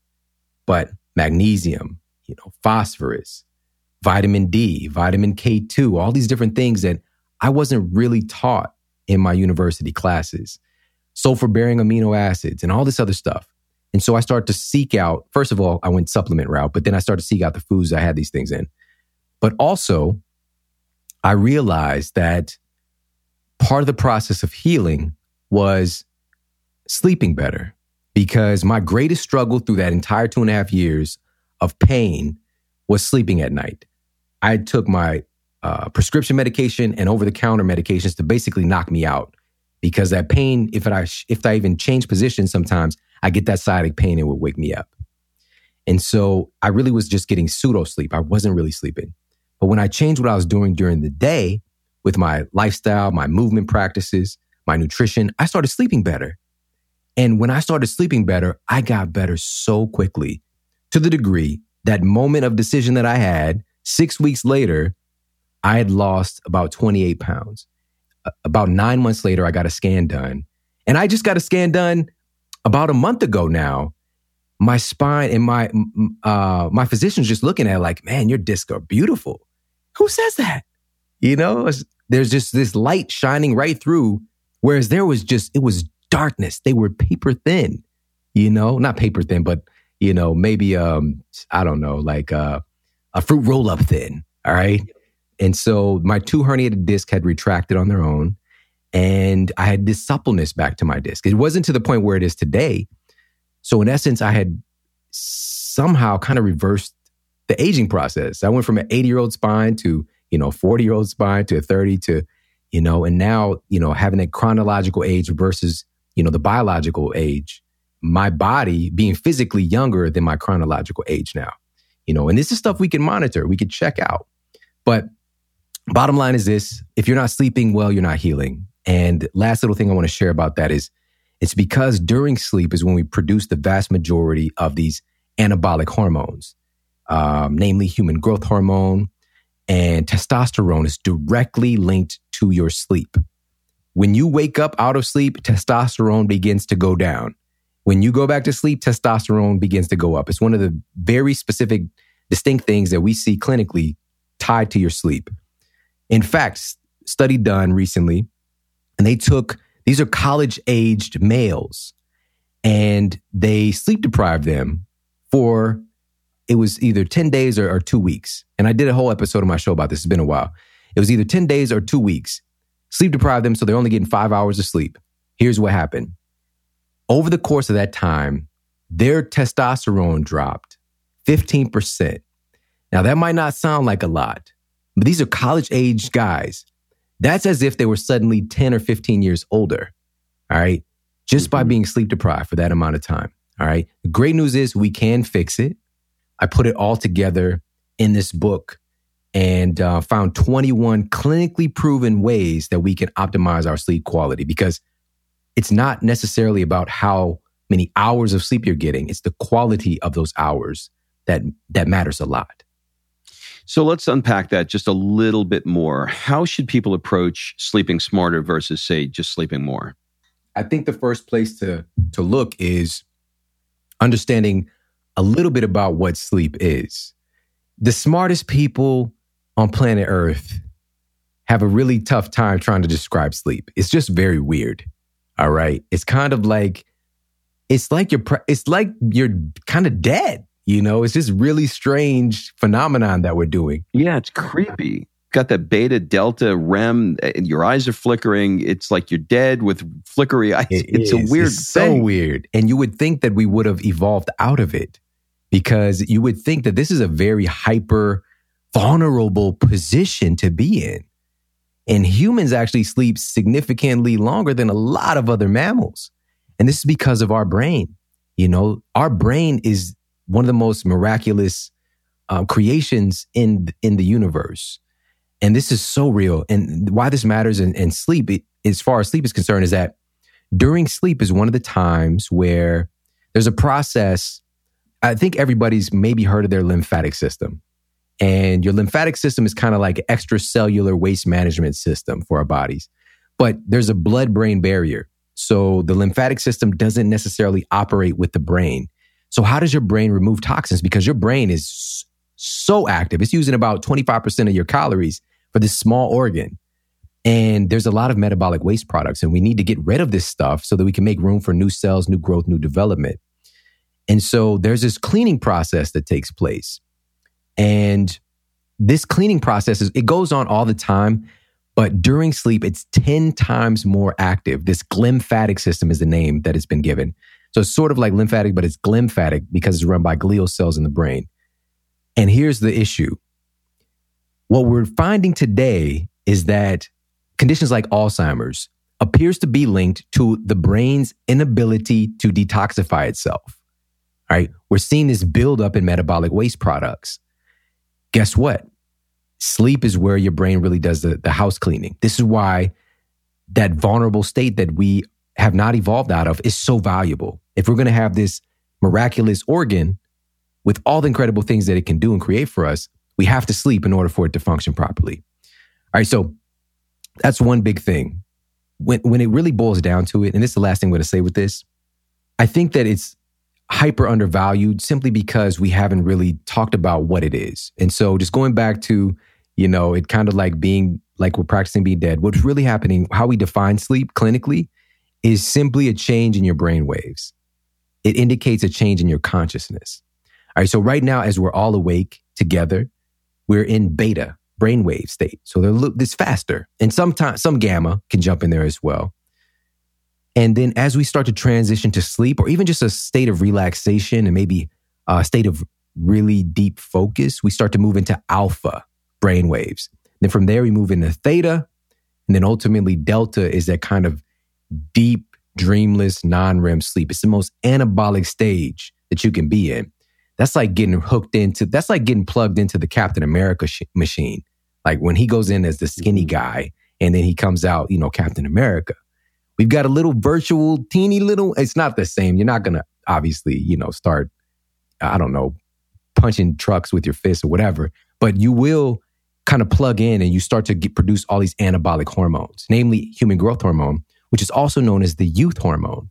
but magnesium, you know, phosphorus, vitamin D, vitamin K2, all these different things that I wasn't really taught in my university classes. sulfur bearing amino acids and all this other stuff. And so I started to seek out, first of all, I went supplement route, but then I started to seek out the foods that had these things in. But also, I realized that part of the process of healing was sleeping better because my greatest struggle through that entire two and a half years of pain was sleeping at night. I took my uh, prescription medication and over the counter medications to basically knock me out because that pain, if I if I even change position, sometimes I get that sciatic pain it would wake me up. And so I really was just getting pseudo sleep. I wasn't really sleeping. But when I changed what I was doing during the day with my lifestyle, my movement practices, my nutrition, I started sleeping better. And when I started sleeping better, I got better so quickly to the degree that moment of decision that I had six weeks later, I had lost about 28 pounds. About nine months later, I got a scan done. And I just got a scan done about a month ago now. My spine and my uh, my physician's just looking at it like, man, your discs are beautiful. Who says that? You know, there's just this light shining right through. Whereas there was just, it was darkness. They were paper thin, you know, not paper thin, but, you know, maybe, um, I don't know, like uh, a fruit roll up thin. All right. And so my two herniated discs had retracted on their own. And I had this suppleness back to my disc. It wasn't to the point where it is today. So in essence, I had somehow kind of reversed the aging process. I went from an 80 year old spine to, you know, 40 year old spine to a 30 to, you know, and now, you know, having a chronological age versus, you know, the biological age, my body being physically younger than my chronological age now, you know, and this is stuff we can monitor, we can check out. But bottom line is this if you're not sleeping well, you're not healing. And last little thing I want to share about that is it's because during sleep is when we produce the vast majority of these anabolic hormones, um, namely human growth hormone and testosterone is directly linked to your sleep. When you wake up out of sleep, testosterone begins to go down. When you go back to sleep, testosterone begins to go up. It's one of the very specific, distinct things that we see clinically tied to your sleep. In fact, study done recently and they took, these are college aged males, and they sleep deprived them for, it was either 10 days or, or two weeks. And I did a whole episode of my show about this. It's been a while. It was either 10 days or two weeks. Sleep deprived them, so they're only getting five hours of sleep. Here's what happened. Over the course of that time, their testosterone dropped 15%. Now, that might not sound like a lot, but these are college age guys that's as if they were suddenly 10 or 15 years older. All right. Just mm-hmm. by being sleep deprived for that amount of time. All right. The great news is we can fix it. I put it all together in this book and uh, found 21 clinically proven ways that we can optimize our sleep quality because it's not necessarily about how many hours of sleep you're getting. It's the quality of those hours that, that matters a lot. So let's unpack that just a little bit more. How should people approach sleeping smarter versus, say, just sleeping more? I think the first place to, to look is understanding a little bit about what sleep is. The smartest people on planet Earth have a really tough time trying to describe sleep. It's just very weird. All right. It's kind of like, it's like you're, it's like you're kind of dead. You know, it's just really strange phenomenon that we're doing. Yeah, it's creepy. Got that beta, delta, REM. Eh, your eyes are flickering. It's like you're dead with flickery eyes. It it's is. a weird, it's so weird. And you would think that we would have evolved out of it because you would think that this is a very hyper vulnerable position to be in. And humans actually sleep significantly longer than a lot of other mammals. And this is because of our brain. You know, our brain is one of the most miraculous uh, creations in in the universe. And this is so real. And why this matters in, in sleep, it, as far as sleep is concerned, is that during sleep is one of the times where there's a process. I think everybody's maybe heard of their lymphatic system. And your lymphatic system is kind of like extracellular waste management system for our bodies. But there's a blood brain barrier. So the lymphatic system doesn't necessarily operate with the brain. So how does your brain remove toxins? Because your brain is so active. It's using about 25% of your calories for this small organ. And there's a lot of metabolic waste products, and we need to get rid of this stuff so that we can make room for new cells, new growth, new development. And so there's this cleaning process that takes place. And this cleaning process is, it goes on all the time, but during sleep, it's 10 times more active. This glymphatic system is the name that it's been given. So it's sort of like lymphatic, but it's glymphatic because it's run by glial cells in the brain. And here's the issue. What we're finding today is that conditions like Alzheimer's appears to be linked to the brain's inability to detoxify itself. All right. We're seeing this buildup in metabolic waste products. Guess what? Sleep is where your brain really does the, the house cleaning. This is why that vulnerable state that we have not evolved out of is so valuable. If we're going to have this miraculous organ with all the incredible things that it can do and create for us, we have to sleep in order for it to function properly. All right, so that's one big thing. When when it really boils down to it, and this is the last thing I'm going to say with this, I think that it's hyper undervalued simply because we haven't really talked about what it is. And so just going back to, you know, it kind of like being like we're practicing being dead. What's really happening, how we define sleep clinically is simply a change in your brain waves. It indicates a change in your consciousness. All right. So right now, as we're all awake together, we're in beta brainwave state. So they're this faster, and sometimes some gamma can jump in there as well. And then as we start to transition to sleep, or even just a state of relaxation, and maybe a state of really deep focus, we start to move into alpha brain waves. Then from there, we move into theta, and then ultimately delta is that kind of deep, dreamless, non REM sleep. It's the most anabolic stage that you can be in. That's like getting hooked into, that's like getting plugged into the Captain America sh- machine. Like when he goes in as the skinny mm-hmm. guy and then he comes out, you know, Captain America. We've got a little virtual, teeny little, it's not the same. You're not going to obviously, you know, start, I don't know, punching trucks with your fists or whatever, but you will kind of plug in and you start to get, produce all these anabolic hormones, namely human growth hormone, which is also known as the youth hormone.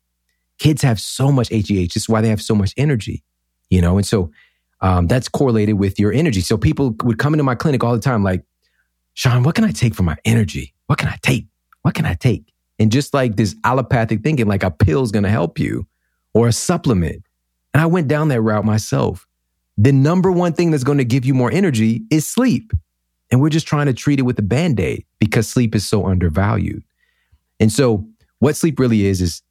Kids have so much HGH. This is why they have so much energy, you know? And so um, that's correlated with your energy. So people would come into my clinic all the time, like, Shawn, what can I take for my energy? What can I take? What can I take? And just like this allopathic thinking, like a pill is going to help you or a supplement. And I went down that route myself. The number one thing that's going to give you more energy is sleep. And we're just trying to treat it with a band aid because sleep is so undervalued. And so what sleep really is, is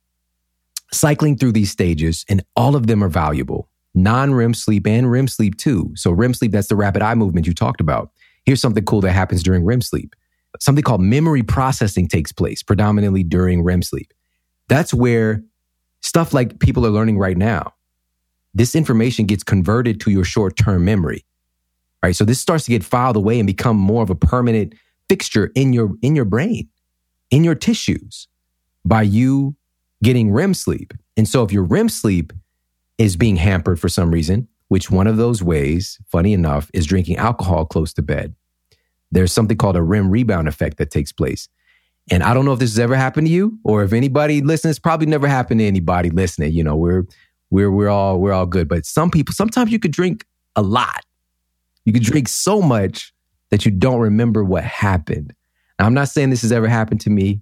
cycling through these stages, and all of them are valuable. Non REM sleep and REM sleep too. So, REM sleep, that's the rapid eye movement you talked about. Here's something cool that happens during REM sleep something called memory processing takes place predominantly during REM sleep. That's where stuff like people are learning right now. This information gets converted to your short term memory. Right. So this starts to get filed away and become more of a permanent fixture in your in your brain, in your tissues by you getting REM sleep. And so if your REM sleep is being hampered for some reason, which one of those ways, funny enough, is drinking alcohol close to bed. There's something called a REM rebound effect that takes place. And I don't know if this has ever happened to you or if anybody listens, probably never happened to anybody listening. You know, we're we're we're all we're all good. But some people, sometimes you could drink a lot. You could drink so much that you don't remember what happened. Now, I'm not saying this has ever happened to me.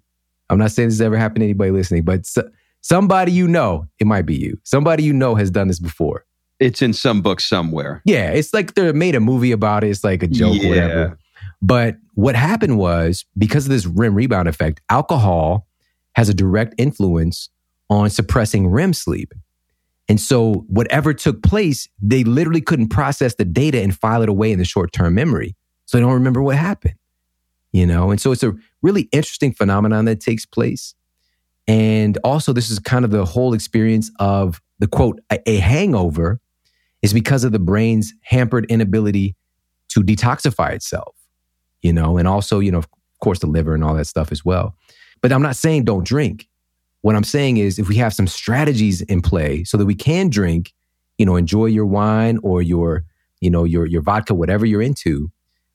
I'm not saying this has ever happened to anybody listening, but so, somebody you know, it might be you. Somebody you know has done this before. It's in some book somewhere. Yeah, it's like they made a movie about it. It's like a joke yeah. or whatever. But what happened was because of this REM rebound effect, alcohol has a direct influence on suppressing REM sleep. And so whatever took place, they literally couldn't process the data and file it away in the short-term memory. So they don't remember what happened. You know, and so it's a really interesting phenomenon that takes place. And also, this is kind of the whole experience of the quote, a, a hangover is because of the brain's hampered inability to detoxify itself, you know, and also, you know, of course, the liver and all that stuff as well. But I'm not saying don't drink. What I'm saying is if we have some strategies in play so that we can drink, you know, enjoy your wine or your, you know, your your vodka, whatever you're into,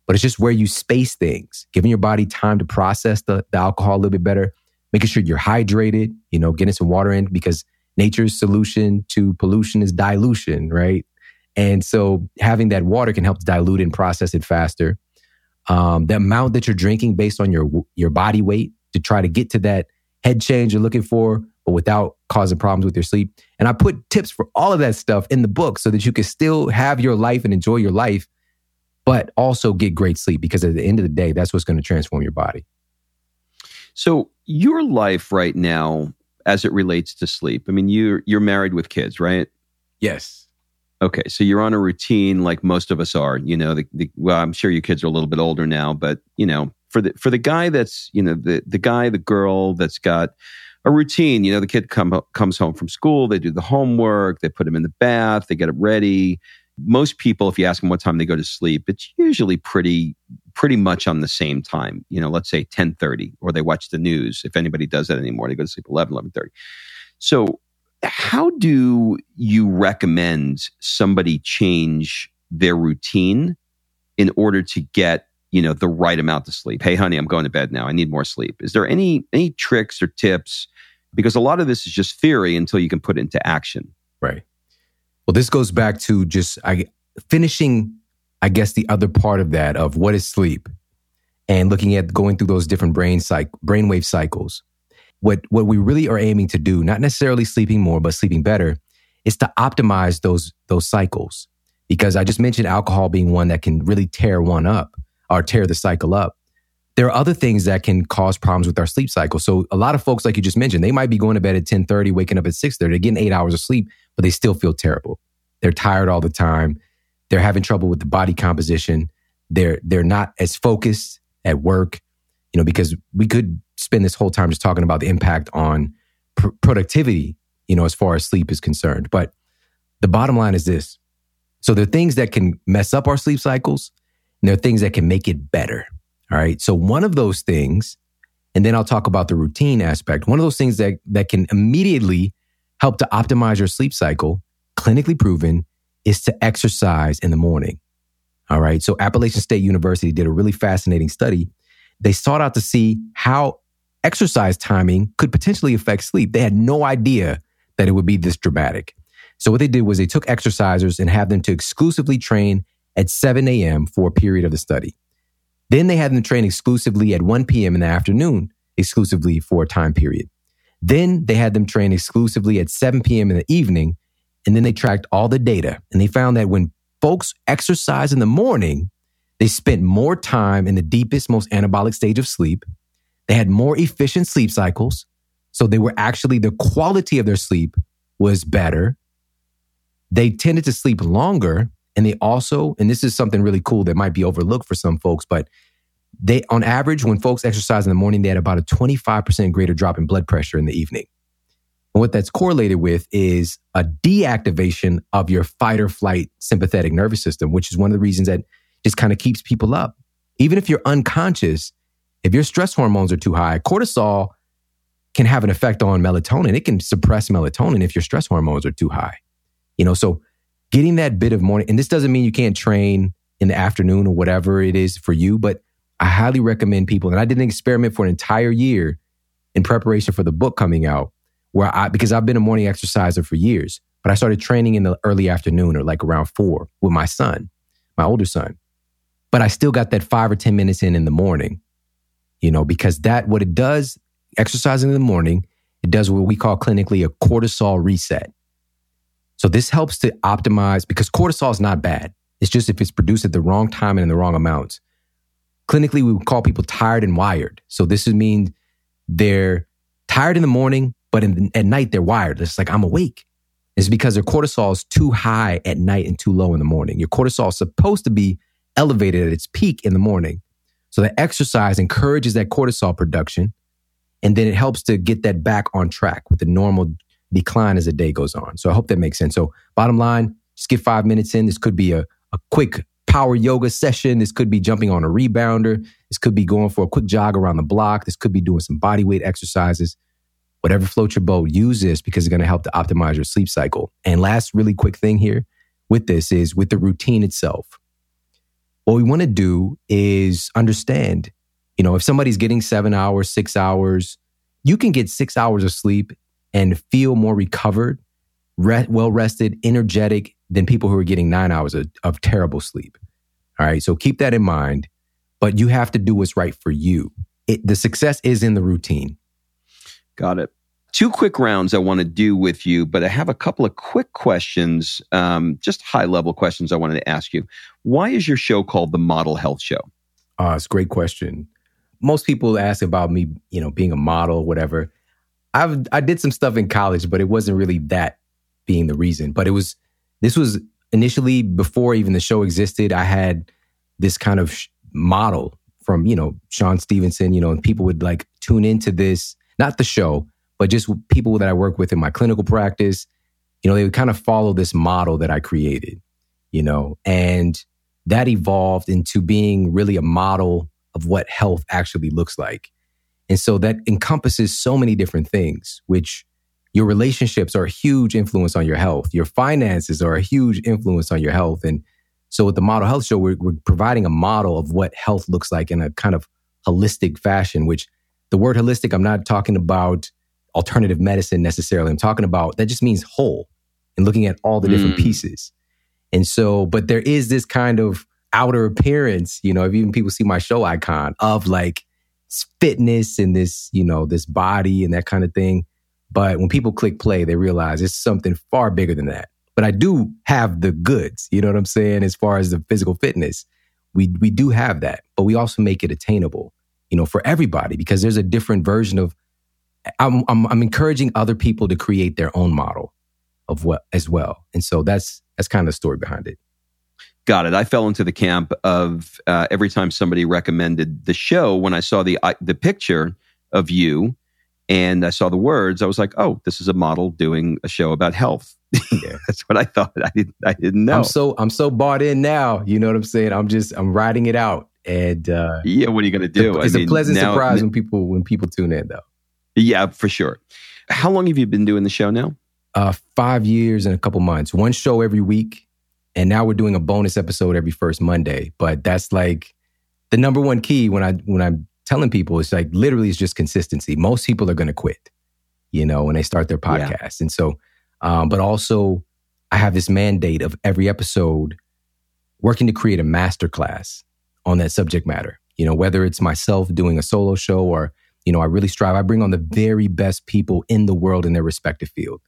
but it's just where you space things, giving your body time to process the, the alcohol a little bit better, making sure you're hydrated, you know, getting some water in because nature's solution to pollution is dilution, right? And so having that water can help dilute and process it faster. Um, the amount that you're drinking based on your your body weight to try to get to that head change you're looking for, but without causing problems with your sleep. And I put tips for all of that stuff in the book so that you can still have your life and enjoy your life, but also get great sleep because at the end of the day, that's what's going to transform your body. So your life right now, as it relates to sleep, I mean, you're you're married with kids, right? Yes. Okay, so you're on a routine like most of us are. You know, the, the, well, I'm sure your kids are a little bit older now, but you know, for the for the guy that's you know the the guy the girl that's got a routine. You know, the kid come comes home from school, they do the homework, they put him in the bath, they get it ready. Most people, if you ask them what time they go to sleep, it's usually pretty pretty much on the same time. You know, let's say ten thirty, or they watch the news. If anybody does that anymore, they go to sleep 11, 11.30. So how do you recommend somebody change their routine in order to get you know the right amount of sleep? Hey honey i'm going to bed now. I need more sleep. Is there any any tricks or tips? Because a lot of this is just theory until you can put it into action. Right. Well this goes back to just i finishing i guess the other part of that of what is sleep and looking at going through those different brain cycle brainwave cycles what what we really are aiming to do, not necessarily sleeping more, but sleeping better, is to optimize those those cycles. Because I just mentioned alcohol being one that can really tear one up or tear the cycle up. There are other things that can cause problems with our sleep cycle. So a lot of folks, like you just mentioned, they might be going to bed at 1030, waking up at 630, they're getting eight hours of sleep, but they still feel terrible. They're tired all the time. They're having trouble with the body composition. They're they're not as focused at work, you know, because we could spend this whole time just talking about the impact on pr- productivity, you know, as far as sleep is concerned. But the bottom line is this. So there are things that can mess up our sleep cycles, and there are things that can make it better. All right. So one of those things, and then I'll talk about the routine aspect. One of those things that, that can immediately help to optimize your sleep cycle, clinically proven, is to exercise in the morning. All right. So Appalachian State University did a really fascinating study. They sought out to see how exercise timing could potentially affect sleep. They had no idea that it would be this dramatic. So what they did was they took exercisers and had them to exclusively train at 7 a.m. for a period of the study. Then they had them train exclusively at 1 p.m. in the afternoon, exclusively for a time period. Then they had them train exclusively at 7 p.m. in the evening. And then they tracked all the data and they found that when folks exercise in the morning, they spent more time in the deepest, most anabolic stage of sleep. They had more efficient sleep cycles. So they were actually, the quality of their sleep was better. They tended to sleep longer. And they also, and this is something really cool that might be overlooked for some folks, but they, on average, when folks exercise in the morning, they had about a 25% greater drop in blood pressure in the evening. And what that's correlated with is a deactivation of your fight or flight sympathetic nervous system, which is one of the reasons that just kind of keeps people up. Even if you're unconscious, if your stress hormones are too high, cortisol can have an effect on melatonin. It can suppress melatonin if your stress hormones are too high. You know, so getting that bit of morning, and this doesn't mean you can't train in the afternoon or whatever it is for you, but I highly recommend people, and I did an experiment for an entire year in preparation for the book coming out, where I, because I've been a morning exerciser for years, but I started training in the early afternoon or like around four with my son, my older son. But I still got that five or 10 minutes in in the morning you know, because that, what it does, exercising in the morning, it does what we call clinically a cortisol reset. So this helps to optimize because cortisol is not bad. It's just if it's produced at the wrong time and in the wrong amounts. Clinically, we would call people tired and wired. So this would mean they're tired in the morning, but in, at night they're wired. It's like I'm awake. It's because their cortisol is too high at night and too low in the morning. Your cortisol is supposed to be elevated at its peak in the morning. So the exercise encourages that cortisol production. And then it helps to get that back on track with the normal decline as the day goes on. So I hope that makes sense. So bottom line, just get five minutes in. This could be a, a quick power yoga session. This could be jumping on a rebounder. This could be going for a quick jog around the block. This could be doing some body weight exercises. Whatever floats your boat, use this because it's going to help to optimize your sleep cycle. And last really quick thing here with this is with the routine itself. What we want to do is understand, you know, if somebody's getting seven hours, six hours, you can get six hours of sleep and feel more recovered, re- well rested, energetic than people who are getting nine hours of, of terrible sleep. All right. So keep that in mind. but you have to do what's right for you. It, the success is in the routine. Got it. Two quick rounds I want to do with you, but I have a couple of quick questions, um, just high level questions I wanted to ask you. Why is your show called the Model Health Show? Uh, it's a great question. Most people ask about me, you know, being a model, whatever. I've I did some stuff in college, but it wasn't really that being the reason. But it was this was initially before even the show existed. I had this kind of sh- model from you know Shawn Stevenson, you know, and people would like tune into this, not the show, but just people that I work with in my clinical practice. You know, they would kind of follow this model that I created, you know, and that evolved into being really a model of what health actually looks like. And so that encompasses so many different things, which your relationships are a huge influence on your health. Your finances are a huge influence on your health. And so with the Model Health Show, we're, we're providing a model of what health looks like in a kind of holistic fashion, which the word holistic, I'm not talking about alternative medicine necessarily. I'm talking about that just means whole and looking at all the different mm. pieces. And so, but there is this kind of outer appearance, you know, if even people see my show icon of like fitness and this, you know, this body and that kind of thing. But when people click play, they realize it's something far bigger than that. But I do have the goods, you know what I'm saying, as far as the physical fitness. We we do have that, but we also make it attainable, you know, for everybody because there's a different version of I'm I'm, I'm encouraging other people to create their own model of what as well. And so that's that's kind of the story behind it. Got it. I fell into the camp of uh, every time somebody recommended the show, when I saw the uh, the picture of you and I saw the words, I was like, "Oh, this is a model doing a show about health." [LAUGHS] Yeah. That's what I thought. I didn't. I didn't know. I'm so I'm so bought in now. You know what I'm saying? I'm just I'm riding it out. And uh, yeah, what are you going to do? It's I mean, a pleasant now, surprise when people when people tune in, though. Yeah, for sure. How long have you been doing the show now? Uh, five years and a couple months. One show every week, and now we're doing a bonus episode every first Monday. But that's like the number one key when I when I'm telling people. It's like literally it's just consistency. Most people are going to quit, you know, when they start their podcast, yeah. and so. Um, but also, I have this mandate of every episode working to create a masterclass on that subject matter. You know, whether it's myself doing a solo show or you know, I really strive. I bring on the very best people in the world in their respective field.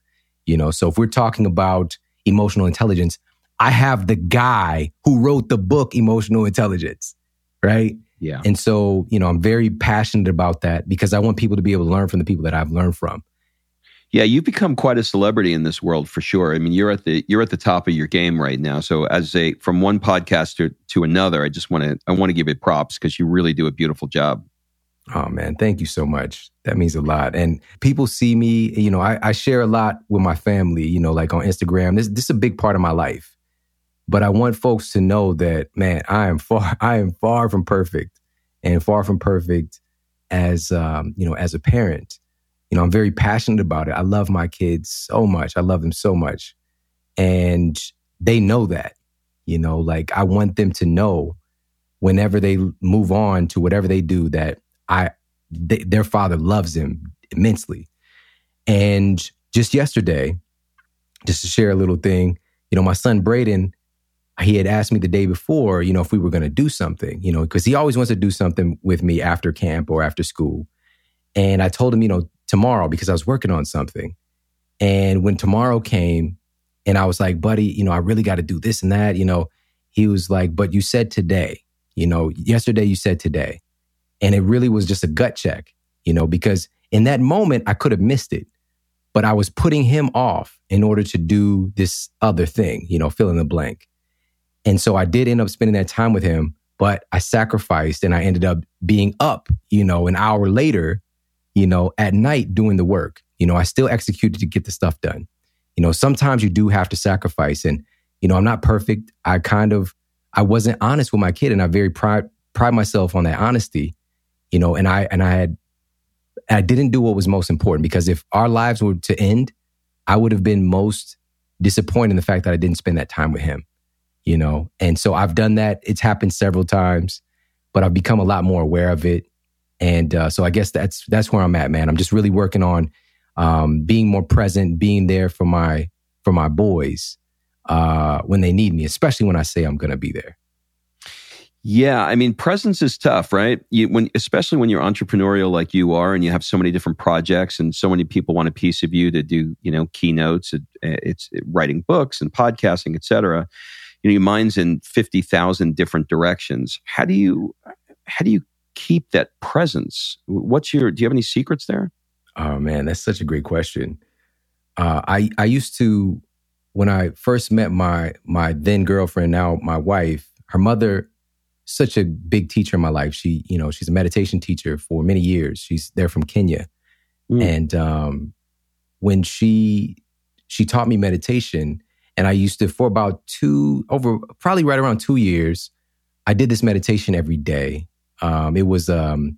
You know, so if we're talking about emotional intelligence, I have the guy who wrote the book Emotional Intelligence, right? Yeah. And so, you know, I'm very passionate about that because I want people to be able to learn from the people that I've learned from. Yeah, you've become quite a celebrity in this world for sure. I mean, you're at the you're at the top of your game right now. So as a from one podcaster to another, I just want to I want to give you props because you really do a beautiful job. Oh man, thank you so much. That means a lot. And people see me, you know, I, I, share a lot with my family, you know, like on Instagram. This this is a big part of my life. But I want folks to know that, man, I am far, [LAUGHS] I am far from perfect and far from perfect as um, you know, as a parent. You know, I'm very passionate about it. I love my kids so much. I love them so much. And they know that. You know, like I want them to know whenever they move on to whatever they do that I they, their father loves him immensely. And just yesterday, just to share a little thing, you know, my son Braden, he had asked me the day before, you know, if we were going to do something, you know, because he always wants to do something with me after camp or after school. And I told him, you know, tomorrow because I was working on something. And when tomorrow came and I was like, buddy, you know, I really got to do this and that, you know, he was like, but you said today, you know, yesterday you said today. And it really was just a gut check, you know, because in that moment, I could have missed it, but I was putting him off in order to do this other thing, you know, fill in the blank. And so I did end up spending that time with him, but I sacrificed and I ended up being up, you know, an hour later, you know, at night doing the work. You know, I still executed to get the stuff done. You know, sometimes you do have to sacrifice. And, you know, I'm not perfect. I kind of, I wasn't honest with my kid and I very pride, pride myself on that honesty you know, and I and I had I didn't do what was most important because if our lives were to end, I would have been most disappointed in the fact that I didn't spend that time with him, you know. And so I've done that. It's happened several times, but I've become a lot more aware of it. And uh, so I guess that's that's where I'm at, man. I'm just really working on um, being more present, being there for my for my boys uh, when they need me, especially when I say I'm going to be there. Yeah, I mean, presence is tough, right? You, when, especially when you're entrepreneurial like you are, and you have so many different projects, and so many people want a piece of you to do, you know, keynotes. It, it's it, writing books and podcasting, etc. You know, your mind's in fifty thousand different directions. How do you, how do you keep that presence? What's your? Do you have any secrets there? Oh man, that's such a great question. Uh, I I used to when I first met my my then girlfriend, now my wife. Her mother such a big teacher in my life. She, you know, she's a meditation teacher for many years. She's there from Kenya. Mm. And um, when she she taught me meditation, and I used to for about two over probably right around two years, I did this meditation every day. Um, it was um,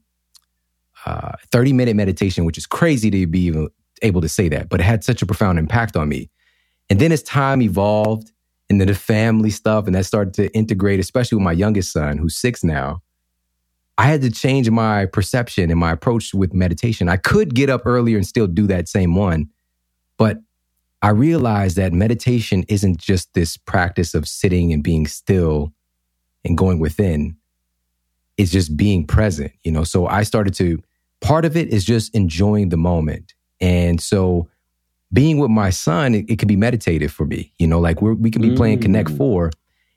uh, 30 minute meditation, which is crazy to be even able to say that, but it had such a profound impact on me. And then as time evolved and then the family stuff and that started to integrate especially with my youngest son who's six now. I had to change my perception and my approach with meditation. I could get up earlier and still do that same one but i realized that meditation isn't just this practice of sitting and being still and going within. It's just being present you know? So i started to part of it is just enjoying the moment. And so being with my son, it, it can be meditative for me. You know, like we're, we can be playing Connect mm. Four.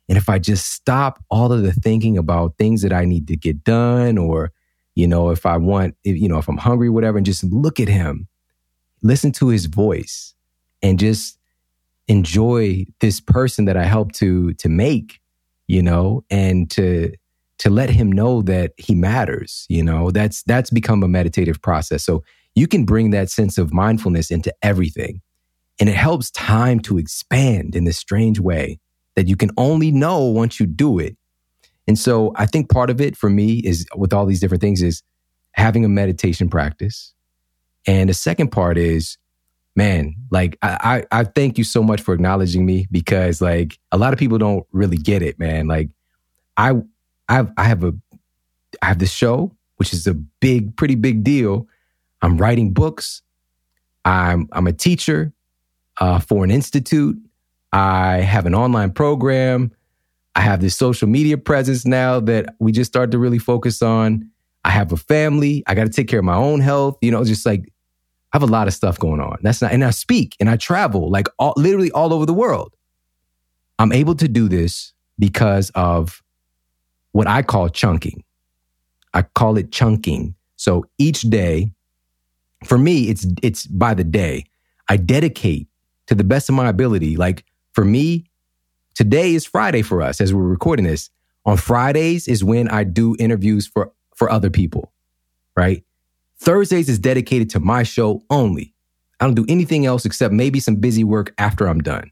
And if I just stop all of the thinking about things that I need to get done, or, you know, if I want, if, you know, if I'm hungry, whatever, and just look at him, listen to his voice, and just enjoy this person that I helped to to make, you know, and to to let him know that he matters, you know, that's that's become a meditative process. So you can bring that sense of mindfulness into everything. And it helps time to expand in this strange way that you can only know once you do it. And so I think part of it for me is with all these different things is having a meditation practice. And the second part is, man, like I, I, I thank you so much for acknowledging me because like a lot of people don't really get it, man. Like I I've I have a I have this show, which is a big, pretty big deal. I'm writing books. I'm I'm a teacher uh, for an institute. I have an online program. I have this social media presence now that we just start to really focus on. I have a family. I got to take care of my own health. You know, just like I have a lot of stuff going on. That's not, and I speak and I travel like all, literally all over the world. I'm able to do this because of what I call chunking. I call it chunking. So each day for me, it's it's by the day. I dedicate to the best of my ability. Like for me, today is Friday for us as we're recording this. On Fridays is when I do interviews for for other people, right? Thursdays is dedicated to my show only. I don't do anything else except maybe some busy work after I'm done.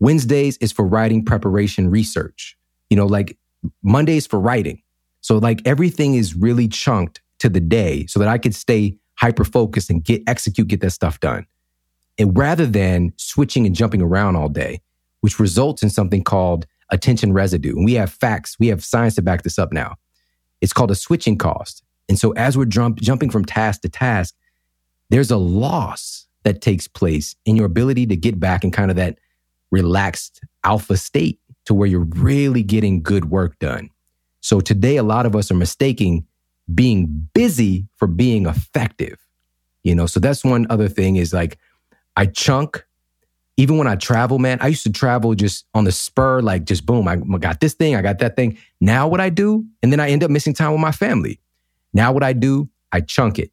Wednesdays is for writing preparation research. You know, like Mondays for writing. So like everything is really chunked to the day so that I could stay hyper focus and get execute, get that stuff done. And rather than switching and jumping around all day, which results in something called attention residue. And we have facts, we have science to back this up now. It's called a switching cost. And so as we're jump, jumping from task to task, there's a loss that takes place in your ability to get back in kind of that relaxed alpha state to where you're really getting good work done. So today, a lot of us are mistaking being busy for being effective. You know, so that's one other thing is like I chunk. Even when I travel, man, I used to travel just on the spur, like just boom, I got this thing, I got that thing. Now what I do, and then I end up missing time with my family. Now what I do, I chunk it.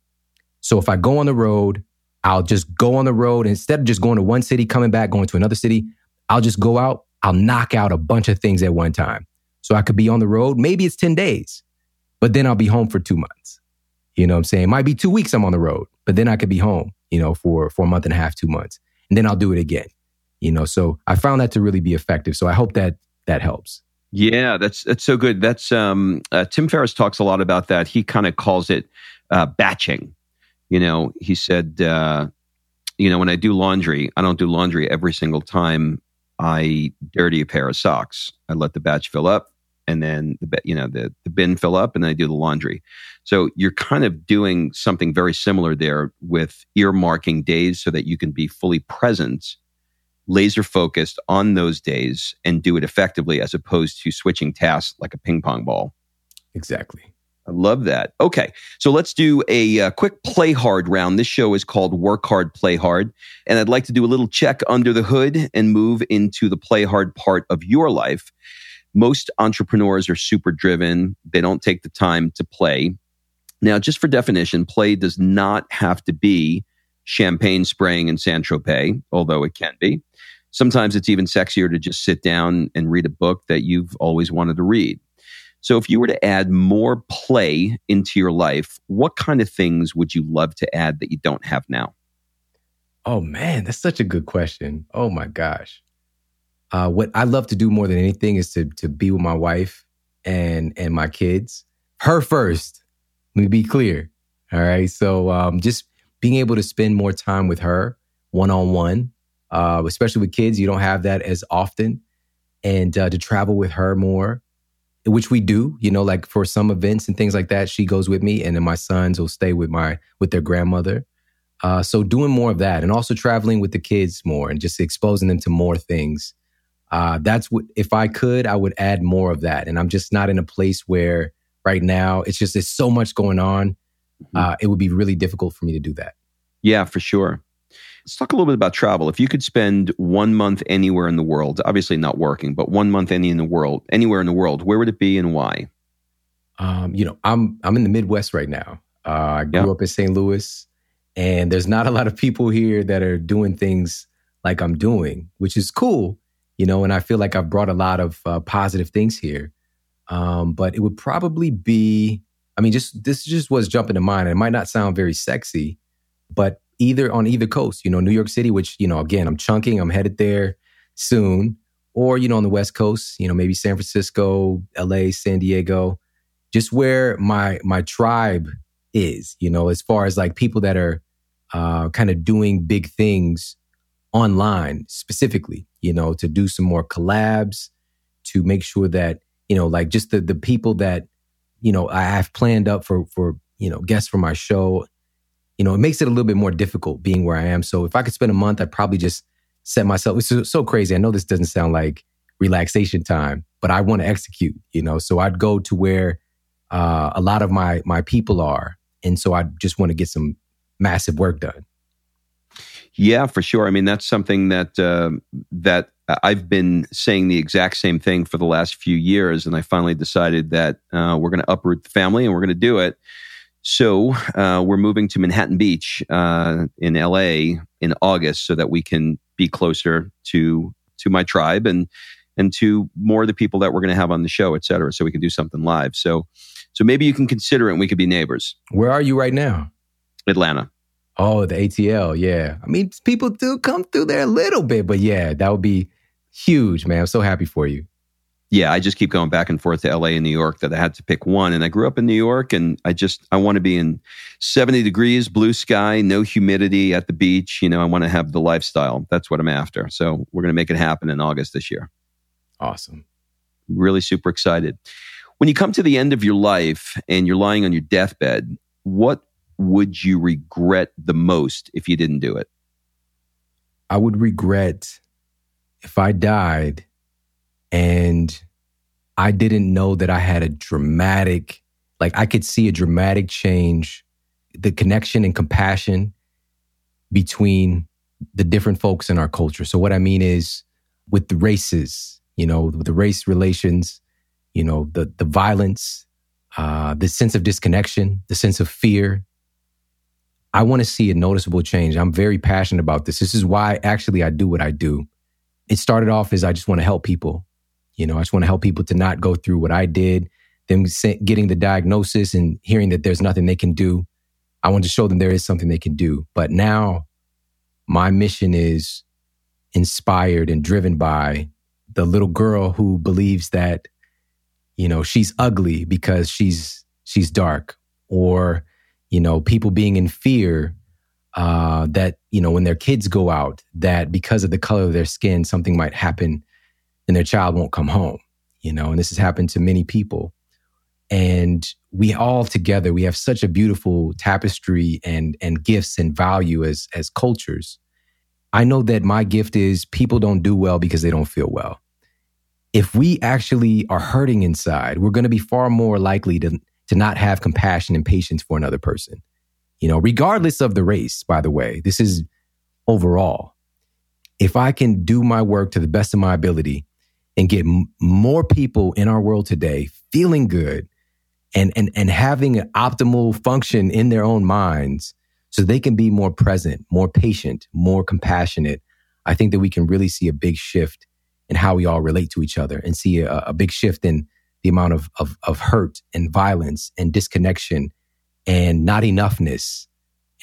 So if I go on the road, I'll just go on the road instead of just going to one city, coming back, going to another city. I'll just go out. I'll knock out a bunch of things at one time. So I could be on the road. Maybe it's 10 days but then I'll be home for two months. You know what I'm saying? Might be two weeks I'm on the road, but then I could be home, you know, for, for a month and a half, two months. And then I'll do it again. You know, so I found that to really be effective. So I hope that that helps. Yeah, that's that's so good. That's um, uh, Tim Ferriss talks a lot about that. He kind of calls it uh, batching. You know, he said, uh, you know, when I do laundry, I don't do laundry every single time I dirty a pair of socks. I let the batch fill up and then the you know the the bin fill up and then I do the laundry. So you're kind of doing something very similar there with earmarking days so that you can be fully present laser focused on those days and do it effectively as opposed to switching tasks like a ping pong ball. Exactly. I love that. Okay. So let's do a, uh, quick play hard round. This show is called Work Hard, Play Hard. And I'd like to do a little check under the hood and move into the play hard part of your life. Most entrepreneurs are super driven. They don't take the time to play. Now, just for definition, play does not have to be champagne spraying in Saint Tropez, although it can be. Sometimes it's even sexier to just sit down and read a book that you've always wanted to read. So, if you were to add more play into your life, what kind of things would you love to add that you don't have now? Oh, man, that's such a good question. Oh, my gosh. Uh, what I love to do more than anything is to, to be with my wife and, and my kids. Her first. Let me be clear. All right. So, um, just being able to spend more time with her one on one, especially with kids, you don't have that as often. And uh, to travel with her more, which we do, you know, like for some events and things like that, she goes with me, and then my sons will stay with my with their grandmother. Uh, so doing more of that, and also traveling with the kids more, and just exposing them to more things. Uh, that's what if I could, I would add more of that. And I'm just not in a place where right now it's just there's so much going on. Mm-hmm. Uh, it would be really difficult for me to do that. Yeah, for sure. Let's talk a little bit about travel. If you could spend one month anywhere in the world, obviously not working, but one month any in the world, anywhere in the world, where would it be and why? Um, you know, I'm I'm in the Midwest right now. Uh, I grew yeah. up in St. Louis, and there's not a lot of people here that are doing things like I'm doing, which is cool, you know. And I feel like I've brought a lot of uh, positive things here. Um, but it would probably be, I mean, just this just was jumping to mind. It might not sound very sexy, but either on either coast, you know, New York City, which, you know, again, I'm chunking, I'm headed there soon, or, you know, on the West Coast, you know, maybe San Francisco, LA, San Diego, just where my my tribe is, you know, as far as like people that are uh, kind of doing big things online specifically, you know, to do some more collabs, to make sure that, you know, like just the the people that, you know, I have planned up for for, you know, guests for my show you know, it makes it a little bit more difficult being where I am. So if I could spend a month, I'd probably just set myself. It's so crazy. I know this doesn't sound like relaxation time, but I want to execute. You know, so I'd go to where uh, a lot of my my people are, and so I just want to get some massive work done. Yeah, for sure. I mean, that's something that uh, that I've been saying the exact same thing for the last few years, and I finally decided that uh, we're going to uproot the family and we're going to do it. So uh, we're moving to Manhattan Beach uh, in LA in August, so that we can be closer to to my tribe and and to more of the people that we're going to have on the show, et cetera. So we can do something live. So so maybe you can consider it, and we could be neighbors. Where are you right now? Atlanta. Oh, the ATL. Yeah. I mean, people do come through there a little bit, but yeah, that would be huge, man. I'm so happy for you yeah, I just keep going back and forth to LA and New York that I had to pick one. And I grew up in New York and I just, I want to be in 70 degrees, blue sky, no humidity at the beach. You know, I want to have the lifestyle. That's what I'm after. So we're going to make it happen in August this year. Awesome. Really super excited. When you come to the end of your life and you're lying on your deathbed, what would you regret the most if you didn't do it? I would regret if I died and I didn't know that I had a dramatic, like I could see a dramatic change, the connection and compassion between the different folks in our culture. So what I mean is with the races, you know, with the race relations, you know, the the violence, uh, the sense of disconnection, the sense of fear. I want to see a noticeable change. I'm very passionate about this. This is why actually I do what I do. It started off as I just want to help people. You know, I just want to help people to not go through what I did, them getting the diagnosis and hearing that there's nothing they can do. I want to show them there is something they can do. But now my mission is inspired and driven by the little girl who believes that, you know, she's ugly because she's she's dark or, you know, people being in fear uh, that, you know, when their kids go out, that because of the color of their skin, something might happen and their child won't come home, you know, and this has happened to many people. And we all together, we have such a beautiful tapestry and, and gifts and value as, as cultures. I know that my gift is people don't do well because they don't feel well. If we actually are hurting inside, we're going to be far more likely to, to not have compassion and patience for another person. You know, regardless of the race, by the way, this is overall. If I can do my work to the best of my ability and get m- more people in our world today feeling good and, and, and having an optimal function in their own minds so they can be more present, more patient, more compassionate, I think that we can really see a big shift in how we all relate to each other and see a, a big shift in the amount of, of, of hurt and violence and disconnection and not enoughness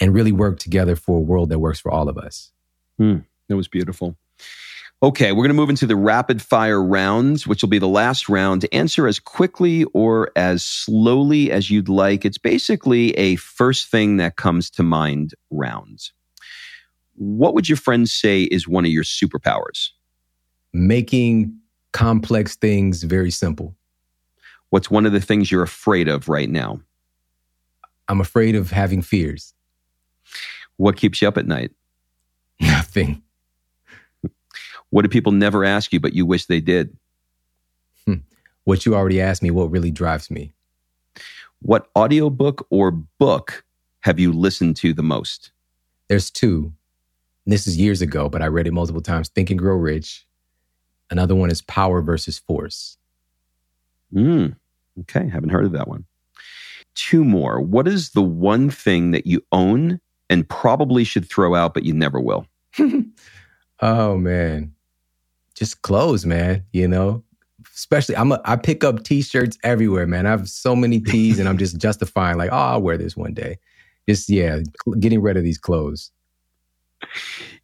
and really work together for a world that works for all of us. Hmm, that was beautiful. Okay, we're going to move into the rapid fire rounds, which will be the last round. Answer as quickly or as slowly as you'd like. It's basically a first thing that comes to mind round. What would your friends say is one of your superpowers? Making complex things very simple. What's one of the things you're afraid of right now? I'm afraid of having fears. What keeps you up at night? [LAUGHS] Nothing. What do people never ask you, but you wish they did? Hmm. What you already asked me, what really drives me? What audiobook or book have you listened to the most? There's two. This is years ago, but I read it multiple times. Think and Grow Rich. Another one is Power versus Force. Hmm. Okay, haven't heard of that one. Two more. What is the one thing that you own and probably should throw out, but you never will? [LAUGHS] oh man, just clothes, man. You know, especially I'm a, I pick up t-shirts everywhere, man. I have so many tees, and I'm just [LAUGHS] justifying like, oh, I'll wear this one day. Just yeah, getting rid of these clothes.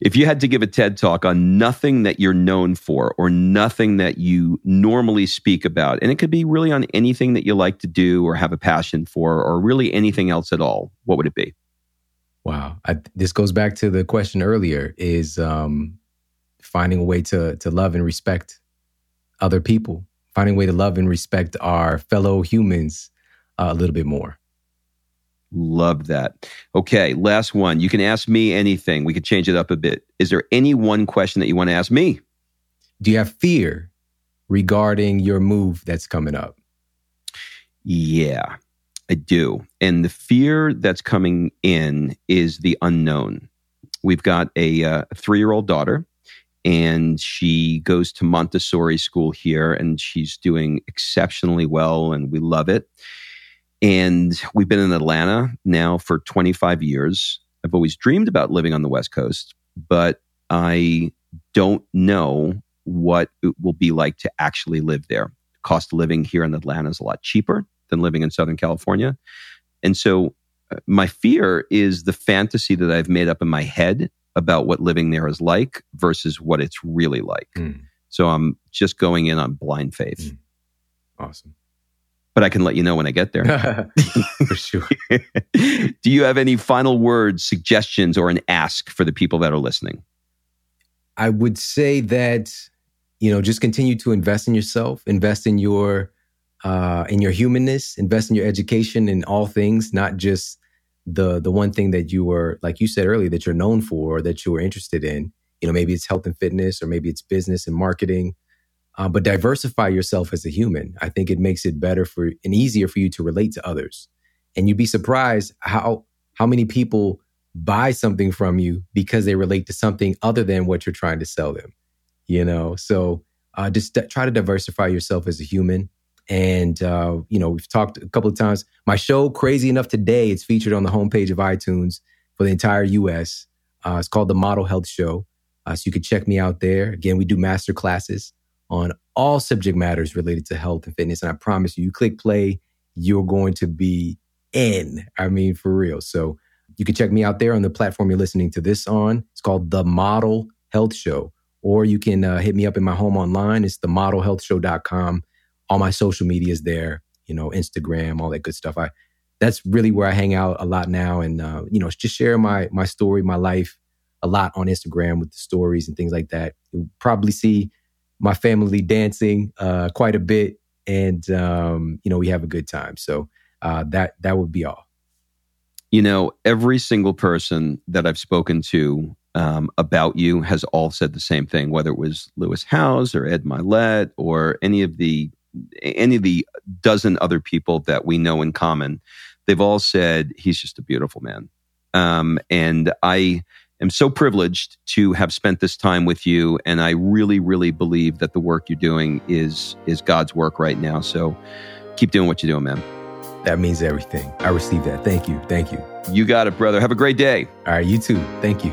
If you had to give a TED talk on nothing that you're known for or nothing that you normally speak about, and it could be really on anything that you like to do or have a passion for, or really anything else at all, what would it be? Wow, I, this goes back to the question earlier: is um, finding a way to to love and respect other people, finding a way to love and respect our fellow humans uh, a little bit more. Love that. Okay, last one. You can ask me anything. We could change it up a bit. Is there any one question that you want to ask me? Do you have fear regarding your move that's coming up? Yeah, I do. And the fear that's coming in is the unknown. We've got a uh, three year old daughter, and she goes to Montessori school here, and she's doing exceptionally well, and we love it. And we've been in Atlanta now for 25 years. I've always dreamed about living on the West Coast, but I don't know what it will be like to actually live there. Cost of living here in Atlanta is a lot cheaper than living in Southern California. And so uh, my fear is the fantasy that I've made up in my head about what living there is like versus what it's really like. Mm. So I'm just going in on blind faith. Mm. Awesome but I can let you know when I get there. [LAUGHS] for sure. [LAUGHS] Do you have any final words, suggestions, or an ask for the people that are listening? I would say that you know just continue to invest in yourself, invest in your uh, in your humanness, invest in your education in all things, not just the the one thing that you were like you said earlier that you're known for or that you were interested in. You know, maybe it's health and fitness, or maybe it's business and marketing uh, but diversify yourself as a human. I think it makes it better for and easier for you to relate to others. And you'd be surprised how how many people buy something from you because they relate to something other than what you're trying to sell them. You know, so uh, just d- try to diversify yourself as a human. And uh, you know, we've talked a couple of times. My show, Crazy Enough Today, it's featured on the homepage of iTunes for the entire U.S. Uh, it's called the Model Health Show, uh, so you can check me out there. Again, we do master classes on all subject matters related to health and fitness. And I promise you, you click play, you're going to be in. I mean, for real. So you can check me out there on the platform you're listening to this on. It's called The Model Health Show. Or you can uh, hit me up in my home online. It's themodelhealthshow.com. All my social media is there, you know, Instagram, all that good stuff. I that's really where I hang out a lot now, and uh, you know, just share my my story, my life, a lot on Instagram with the stories and things like that. You'll probably see my family dancing uh, quite a bit, and um, you know we have a good time. So uh, that that would be all. You know, every single person that I've spoken to um, about you has all said the same thing, whether it was Lewis Howes or Ed Mylett or any of the any of the dozen other people that we know in common. They've all said he's just a beautiful man, um, and I am so privileged to have spent this time with you. And I really, really believe that the work you're doing is is God's work right now. So keep doing what you're doing, man. That means everything. I receive that. Thank you. Thank you. You got it, brother. Have a great day. All right, you too. Thank you.